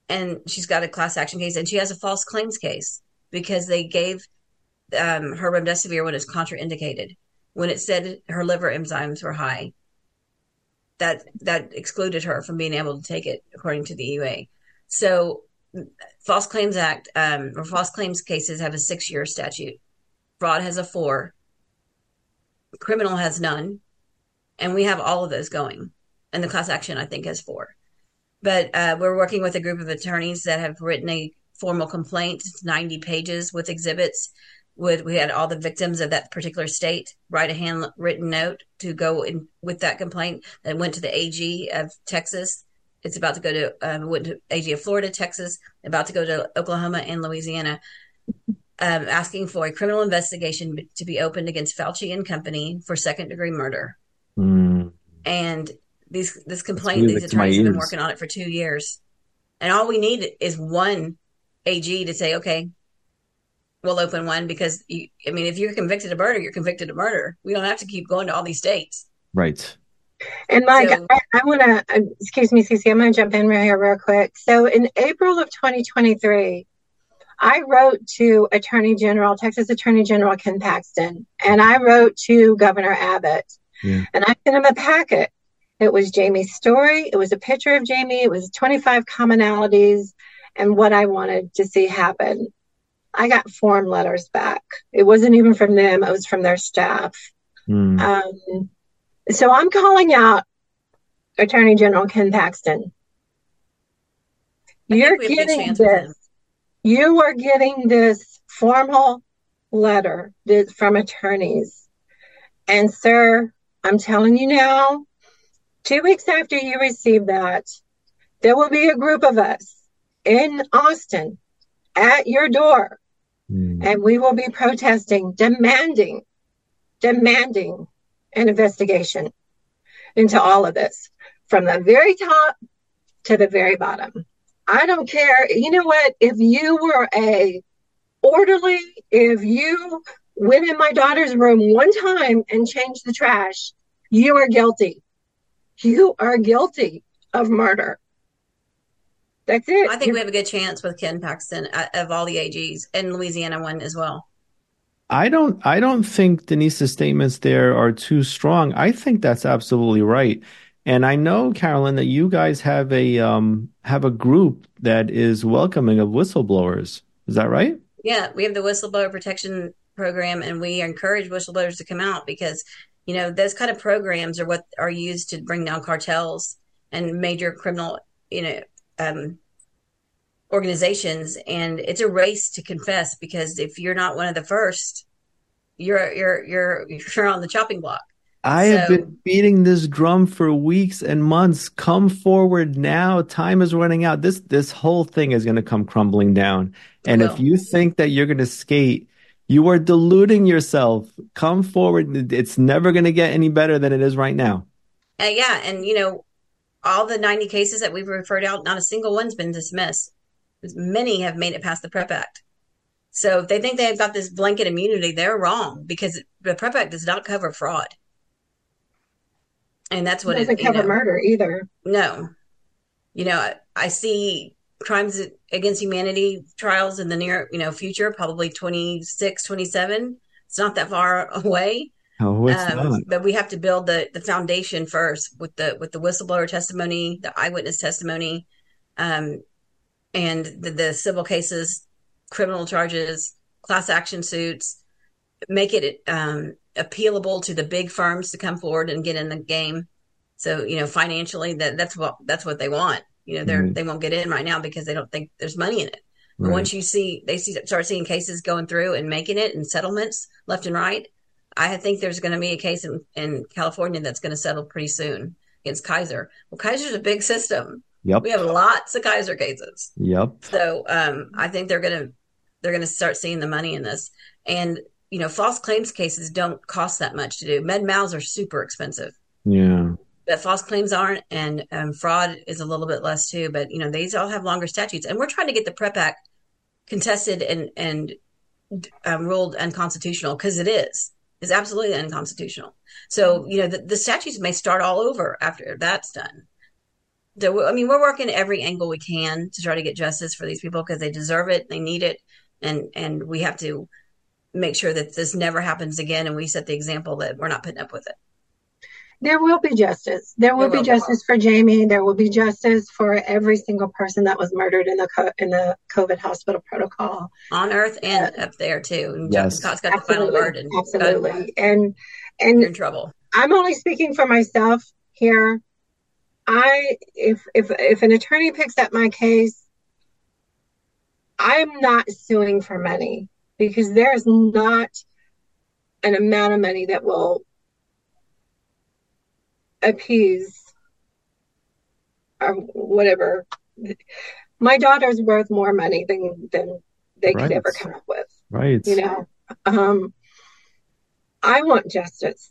and she's got a class action case and she has a false claims case because they gave um, her remdesivir when it's contraindicated. When it said her liver enzymes were high that that excluded her from being able to take it according to the EUA. So false claims act um, or false claims cases have a six year statute. Fraud has a four. Criminal has none. And we have all of those going. And the class action i think has four but uh, we're working with a group of attorneys that have written a formal complaint. It's 90 pages with exhibits. With we had all the victims of that particular state write a handwritten note to go in with that complaint. That went to the AG of Texas. It's about to go to um, went to AG of Florida, Texas. About to go to Oklahoma and Louisiana. Um, asking for a criminal investigation to be opened against Fauci and company for second degree murder. Mm. And these this complaint, these attorneys have been working on it for two years, and all we need is one AG to say, okay, we'll open one because you, I mean, if you're convicted of murder, you're convicted of murder. We don't have to keep going to all these states. Right. And Mike, so, I, I want to, uh, excuse me, Cece, I'm going to jump in right here real quick. So in April of 2023, I wrote to Attorney General, Texas Attorney General Ken Paxton, and I wrote to Governor Abbott, yeah. and I sent him a packet. It was Jamie's story. It was a picture of Jamie. It was 25 commonalities and what I wanted to see happen. I got form letters back. It wasn't even from them, it was from their staff. Mm. Um, so I'm calling out Attorney General Ken Paxton. You're getting this. You are getting this formal letter from attorneys. And, sir, I'm telling you now, two weeks after you receive that, there will be a group of us in Austin at your door, mm. and we will be protesting, demanding, demanding an investigation into all of this from the very top to the very bottom. I don't care. You know what? If you were a orderly, if you went in my daughter's room one time and changed the trash, you are guilty. You are guilty of murder. That's it. I think we have a good chance with Ken Paxton of all the AGs and Louisiana one as well. I don't I don't think Denise's statements there are too strong. I think that's absolutely right. And I know, Carolyn, that you guys have a um, have a group that is welcoming of whistleblowers. Is that right? Yeah, we have the whistleblower protection program, and we encourage whistleblowers to come out because you know those kind of programs are what are used to bring down cartels and major criminal you know um, organizations, and it's a race to confess because if you're not one of the first, you're you're you're you're on the chopping block. I so, have been beating this drum for weeks and months. Come forward now. Time is running out. This this whole thing is going to come crumbling down. And if you think that you're going to skate, you are deluding yourself. Come forward. It's never going to get any better than it is right now. Uh, yeah, and you know, all the 90 cases that we've referred out, not a single one's been dismissed. Many have made it past the PREP Act. So if they think they've got this blanket immunity, they're wrong because the PREP Act does not cover fraud. And that's what it doesn't it, cover know, murder either. No. You know, I, I see crimes against humanity trials in the near, you know, future, probably 26, 27. It's not that far away. Oh, it's um. But we have to build the, the foundation first with the with the whistleblower testimony, the eyewitness testimony, um, and the, the civil cases, criminal charges, class action suits, make it um, appealable to the big firms to come forward and get in the game. So you know, financially, that that's what that's what they want. You know, they're mm-hmm. they won't get in right now because they don't think there's money in it. But right. once you see they see start seeing cases going through and making it and settlements left and right, I think there's going to be a case in, in California that's going to settle pretty soon against Kaiser. Well, Kaiser's a big system. Yep. We have lots of Kaiser cases. Yep. So um, I think they're going to they're going to start seeing the money in this. And you know, false claims cases don't cost that much to do. Med mals are super expensive. Yeah. But false claims aren't, and um, fraud is a little bit less too. But you know, these all have longer statutes, and we're trying to get the PREP Act contested and and um, ruled unconstitutional because it is. It's absolutely unconstitutional. So you know, the, the statutes may start all over after that's done. I mean, we're working every angle we can to try to get justice for these people because they deserve it, they need it, and and we have to make sure that this never happens again and we set the example that we're not putting up with it there will be justice. There will, there will be justice for jamie. There will be justice for every single person that was murdered in the co- in the covid hospital protocol. On earth and uh, up there too. And yes. scott's got absolutely, the final word and absolutely. and and you're in trouble. I'm only speaking for myself here. I if if if an attorney picks up my case i'm not suing for money because there is not an amount of money that will appease or whatever. My daughter's worth more money than than they right. could ever come up with. Right. You know. Um I want justice.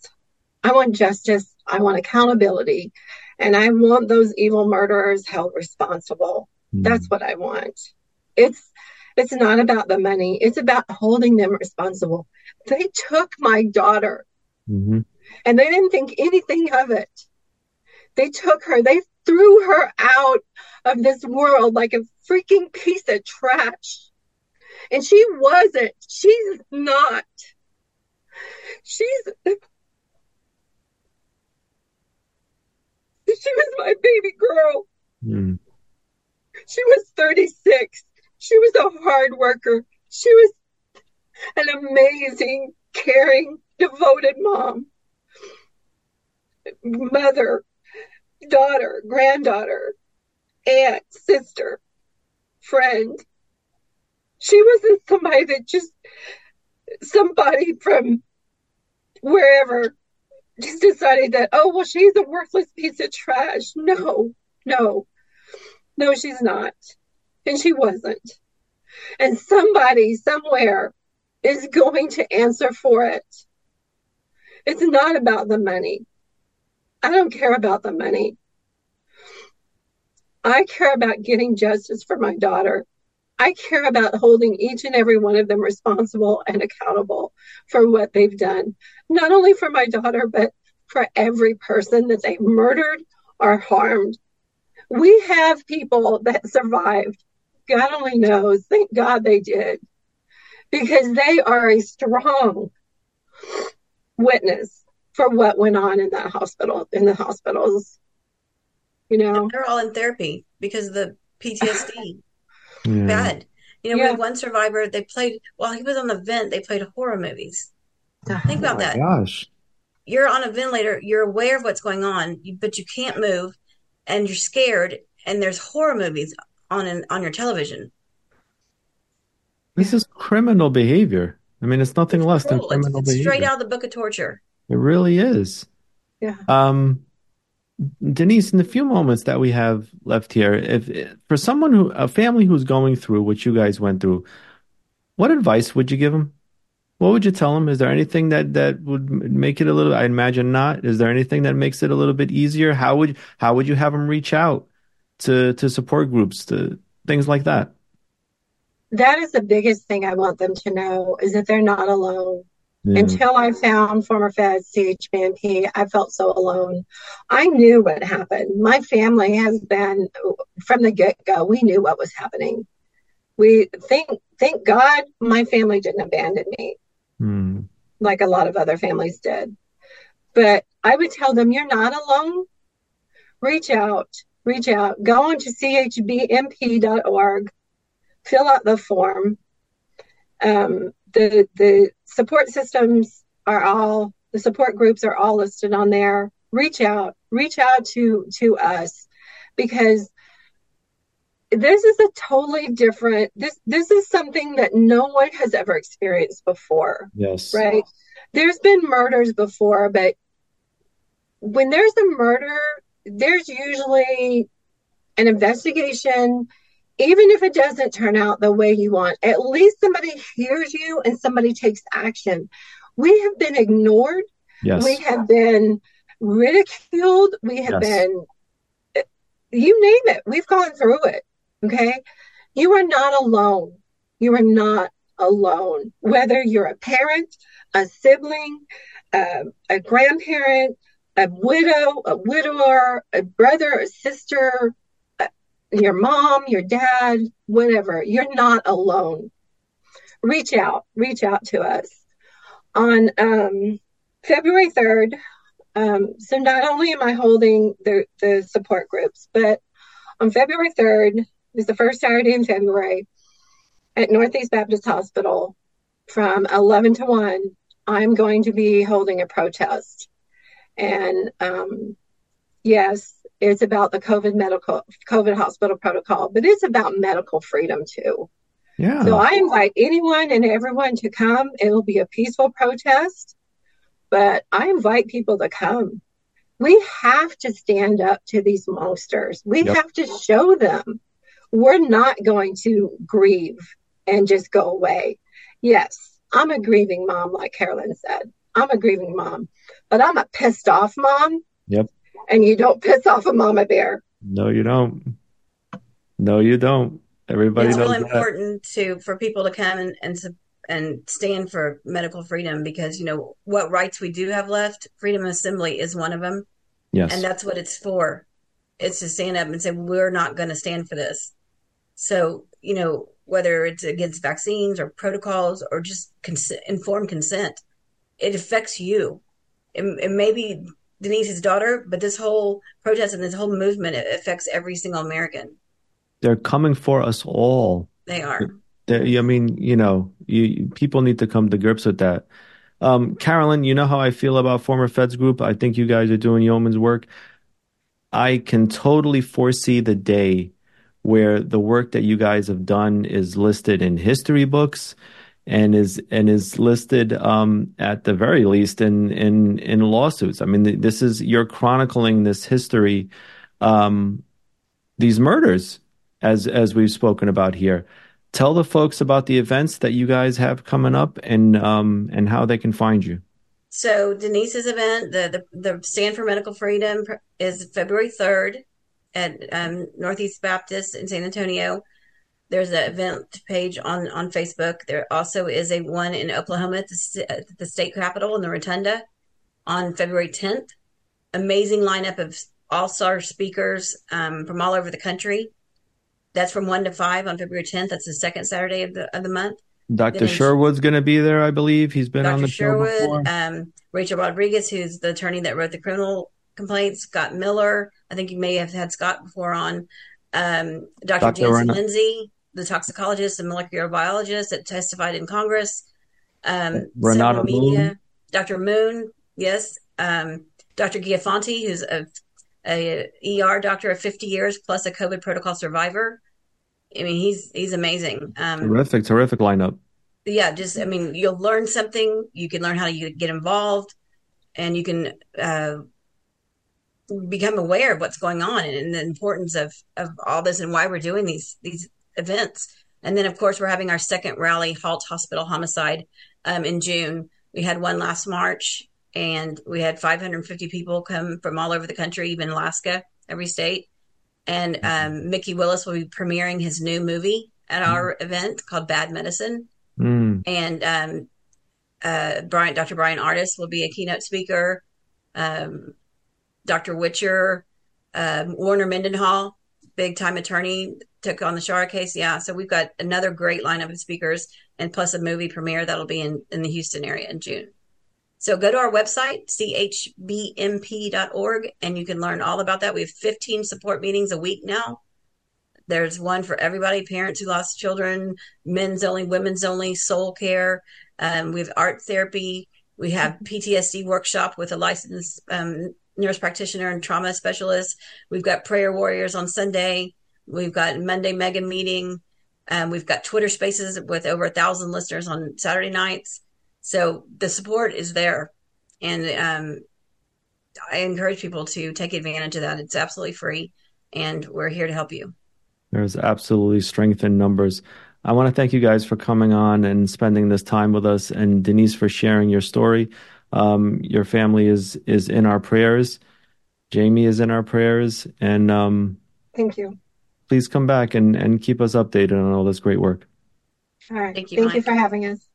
I want justice. I want accountability. And I want those evil murderers held responsible. Mm. That's what I want. It's It's not about the money. It's about holding them responsible. They took my daughter hmm and they didn't think anything of it. They took her, they threw her out of this world like a freaking piece of trash. And she wasn't. She's not. She's. She was my baby girl. Mm. She was 36. She was a hard worker. She was an amazing, caring, devoted mom, mother, daughter, granddaughter, aunt, sister, friend. She wasn't somebody that just, somebody from wherever just decided that, oh, well, she's a worthless piece of trash. No, no, no, she's not. And she wasn't. And somebody somewhere is going to answer for it. It's not about the money. I don't care about the money. I care about getting justice for my daughter. I care about holding each and every one of them responsible and accountable for what they've done, not only for my daughter, but for every person that they've murdered or harmed. We have people that survived. God only knows. Thank God they did. Because they are a strong witness for what went on in that hospital, in the hospitals. You know, They're all in therapy because of the PTSD. Yeah. Bad. You know, we had one survivor, they played, while he was on the vent, they played horror movies. Think Oh about my that. gosh. You're on a ventilator, you're aware of what's going on, but you can't move and you're scared, and there's horror movies on an, on your television. This is criminal behavior. I mean, it's nothing less than Cruel. It's, criminal it's straight behavior. out of the book of torture. It really is. Yeah. Um, Denise, in the few moments that we have left here, if for someone who, a family who's going through what you guys went through, what advice would you give them? What would you tell them? Is there anything that that would make it a little, I imagine not. Is there anything that makes it a little bit easier? How would how would you have them reach out to to support groups, to things like that? that is the biggest thing I want them to know is that they're not alone. Yeah. Until I found former Fed CHBMP, I felt so alone. I knew what happened. My family has been from the get go. We knew what was happening. We thank thank God my family didn't abandon me Hmm. like a lot of other families did. But I would tell them you're not alone. Reach out, reach out. Go on to chbmp.org, fill out the form. Um, the the support systems are all the support groups are all listed on there. Reach out, reach out to to us because this is a totally different this this is something that no one has ever experienced before Yes. right there's been murders before but when there's a murder there's usually an investigation even if it doesn't turn out the way you want at least somebody hears you and somebody takes action. We have been ignored. Yes. we have been ridiculed. We have Yes. been you name it. We've gone through it. Okay? You are not alone. You are not alone. Whether you're a parent a sibling um, a grandparent a widow a widower a brother a sister uh, your mom your dad whatever. You're not alone. Reach out reach out to us. On um, february 3rd um, so not only am i holding the, the support groups but on february 3rd is the first saturday in february at northeast baptist hospital from 11 to 1 i'm going to be holding a protest. And um, yes it's about the covid medical covid hospital protocol but it's about medical freedom too Yeah. so I invite anyone and everyone to come. It'll be a peaceful protest, but I invite people to come. We have to stand up to these monsters. We Yep. have to show them we're not going to grieve and just go away. Yes, I'm a grieving mom, like Carolyn said. I'm a grieving mom, but I'm a pissed off mom. Yep. And you don't piss off a mama bear. No, you don't. No, you don't. Everybody it's knows really that. important to for people to come and and and stand for medical freedom because you know what rights we do have left. Freedom of assembly is one of them, Yes. and that's what it's for. It's to stand up and say we're not going to stand for this. So you know whether it's against vaccines or protocols or just cons- informed consent, it affects you. It, it may be Denise's daughter, but this whole protest and this whole movement it affects every single American. They're coming for us all. They are. They're, I mean, you know, you people need to come to grips with that. Um, Carolyn, you know how I feel about former Feds Group. I think you guys are doing yeoman's work. I can totally foresee the day where the work that you guys have done is listed in history books and is and is listed um, at the very least in in in lawsuits. I mean, this is you're chronicling this history, um, these murders, as as we've spoken about here. Tell the folks about the events that you guys have coming up and um, and how they can find you. So Denise's event, the the, the Stand for Medical Freedom, is February third at um, Northeast Baptist in San Antonio. There's an event page on on Facebook. There also is a one in Oklahoma at the, at the state capitol in the Rotunda on February 10th. Amazing lineup of all star speakers um, from all over the country. That's from one to five on February 10th. That's the second Saturday of the of the month. Dr. Then Sherwood's going to be there, I believe. He's been on Dr. the show before. Sherwood, um, Rachel Rodriguez, who's the attorney that wrote the criminal complaints, Scott Miller. I think you may have had Scott before on. Um, Dr. Dr. Jansen Lindsay, the toxicologist and molecular biologist that testified in Congress. Um, Renata media. Moon. Dr. Moon, yes. Um, Dr. Giafanti, who's a, a ER doctor of 50 years plus a COVID protocol survivor. I mean, he's he's amazing. Um, Terrific, terrific lineup. yeah, just I mean, you'll learn something. You can learn how to get involved, and you can uh, become aware of what's going on and the importance of of all this and why we're doing these these events. And then, of course, we're having our second rally, Halt Hospital Homicide, um, in June. We had one last March, and we had 550 people come from all over the country, even Alaska, every state. And um, Mikki Willis will be premiering his new movie at our event called Bad Medicine Mm. and um, uh, Bryan, Dr. Bryan Ardis will be a keynote speaker. Um, Dr. Witcher, um, Warner Mendenhall, big time attorney, took on the Schara case. Yeah, so we've got another great lineup of speakers, and plus a movie premiere that'll be in, in the Houston area in June. So go to our website, chbmp.org, and you can learn all about that. We have 15 support meetings a week now. There's one for everybody parents who lost children, men's only, women's only, soul care. Um, we have art therapy. We have PTSD workshop with a licensed um, nurse practitioner and trauma specialist. We've got prayer warriors on Sunday. We've got Monday mega meeting. Um, we've got Twitter spaces with over a thousand listeners on Saturday nights. So the support is there. And um, I encourage people to take advantage of that. It's absolutely free. And we're here to help you. There's absolutely strength in numbers. I want to thank you guys for coming on and spending this time with us, and Denise for sharing your story. Um, your family is is in our prayers. Jamie is in our prayers, and um, Thank you. please come back and and keep us updated on all this great work. All right. Thank you, Thank you for having us.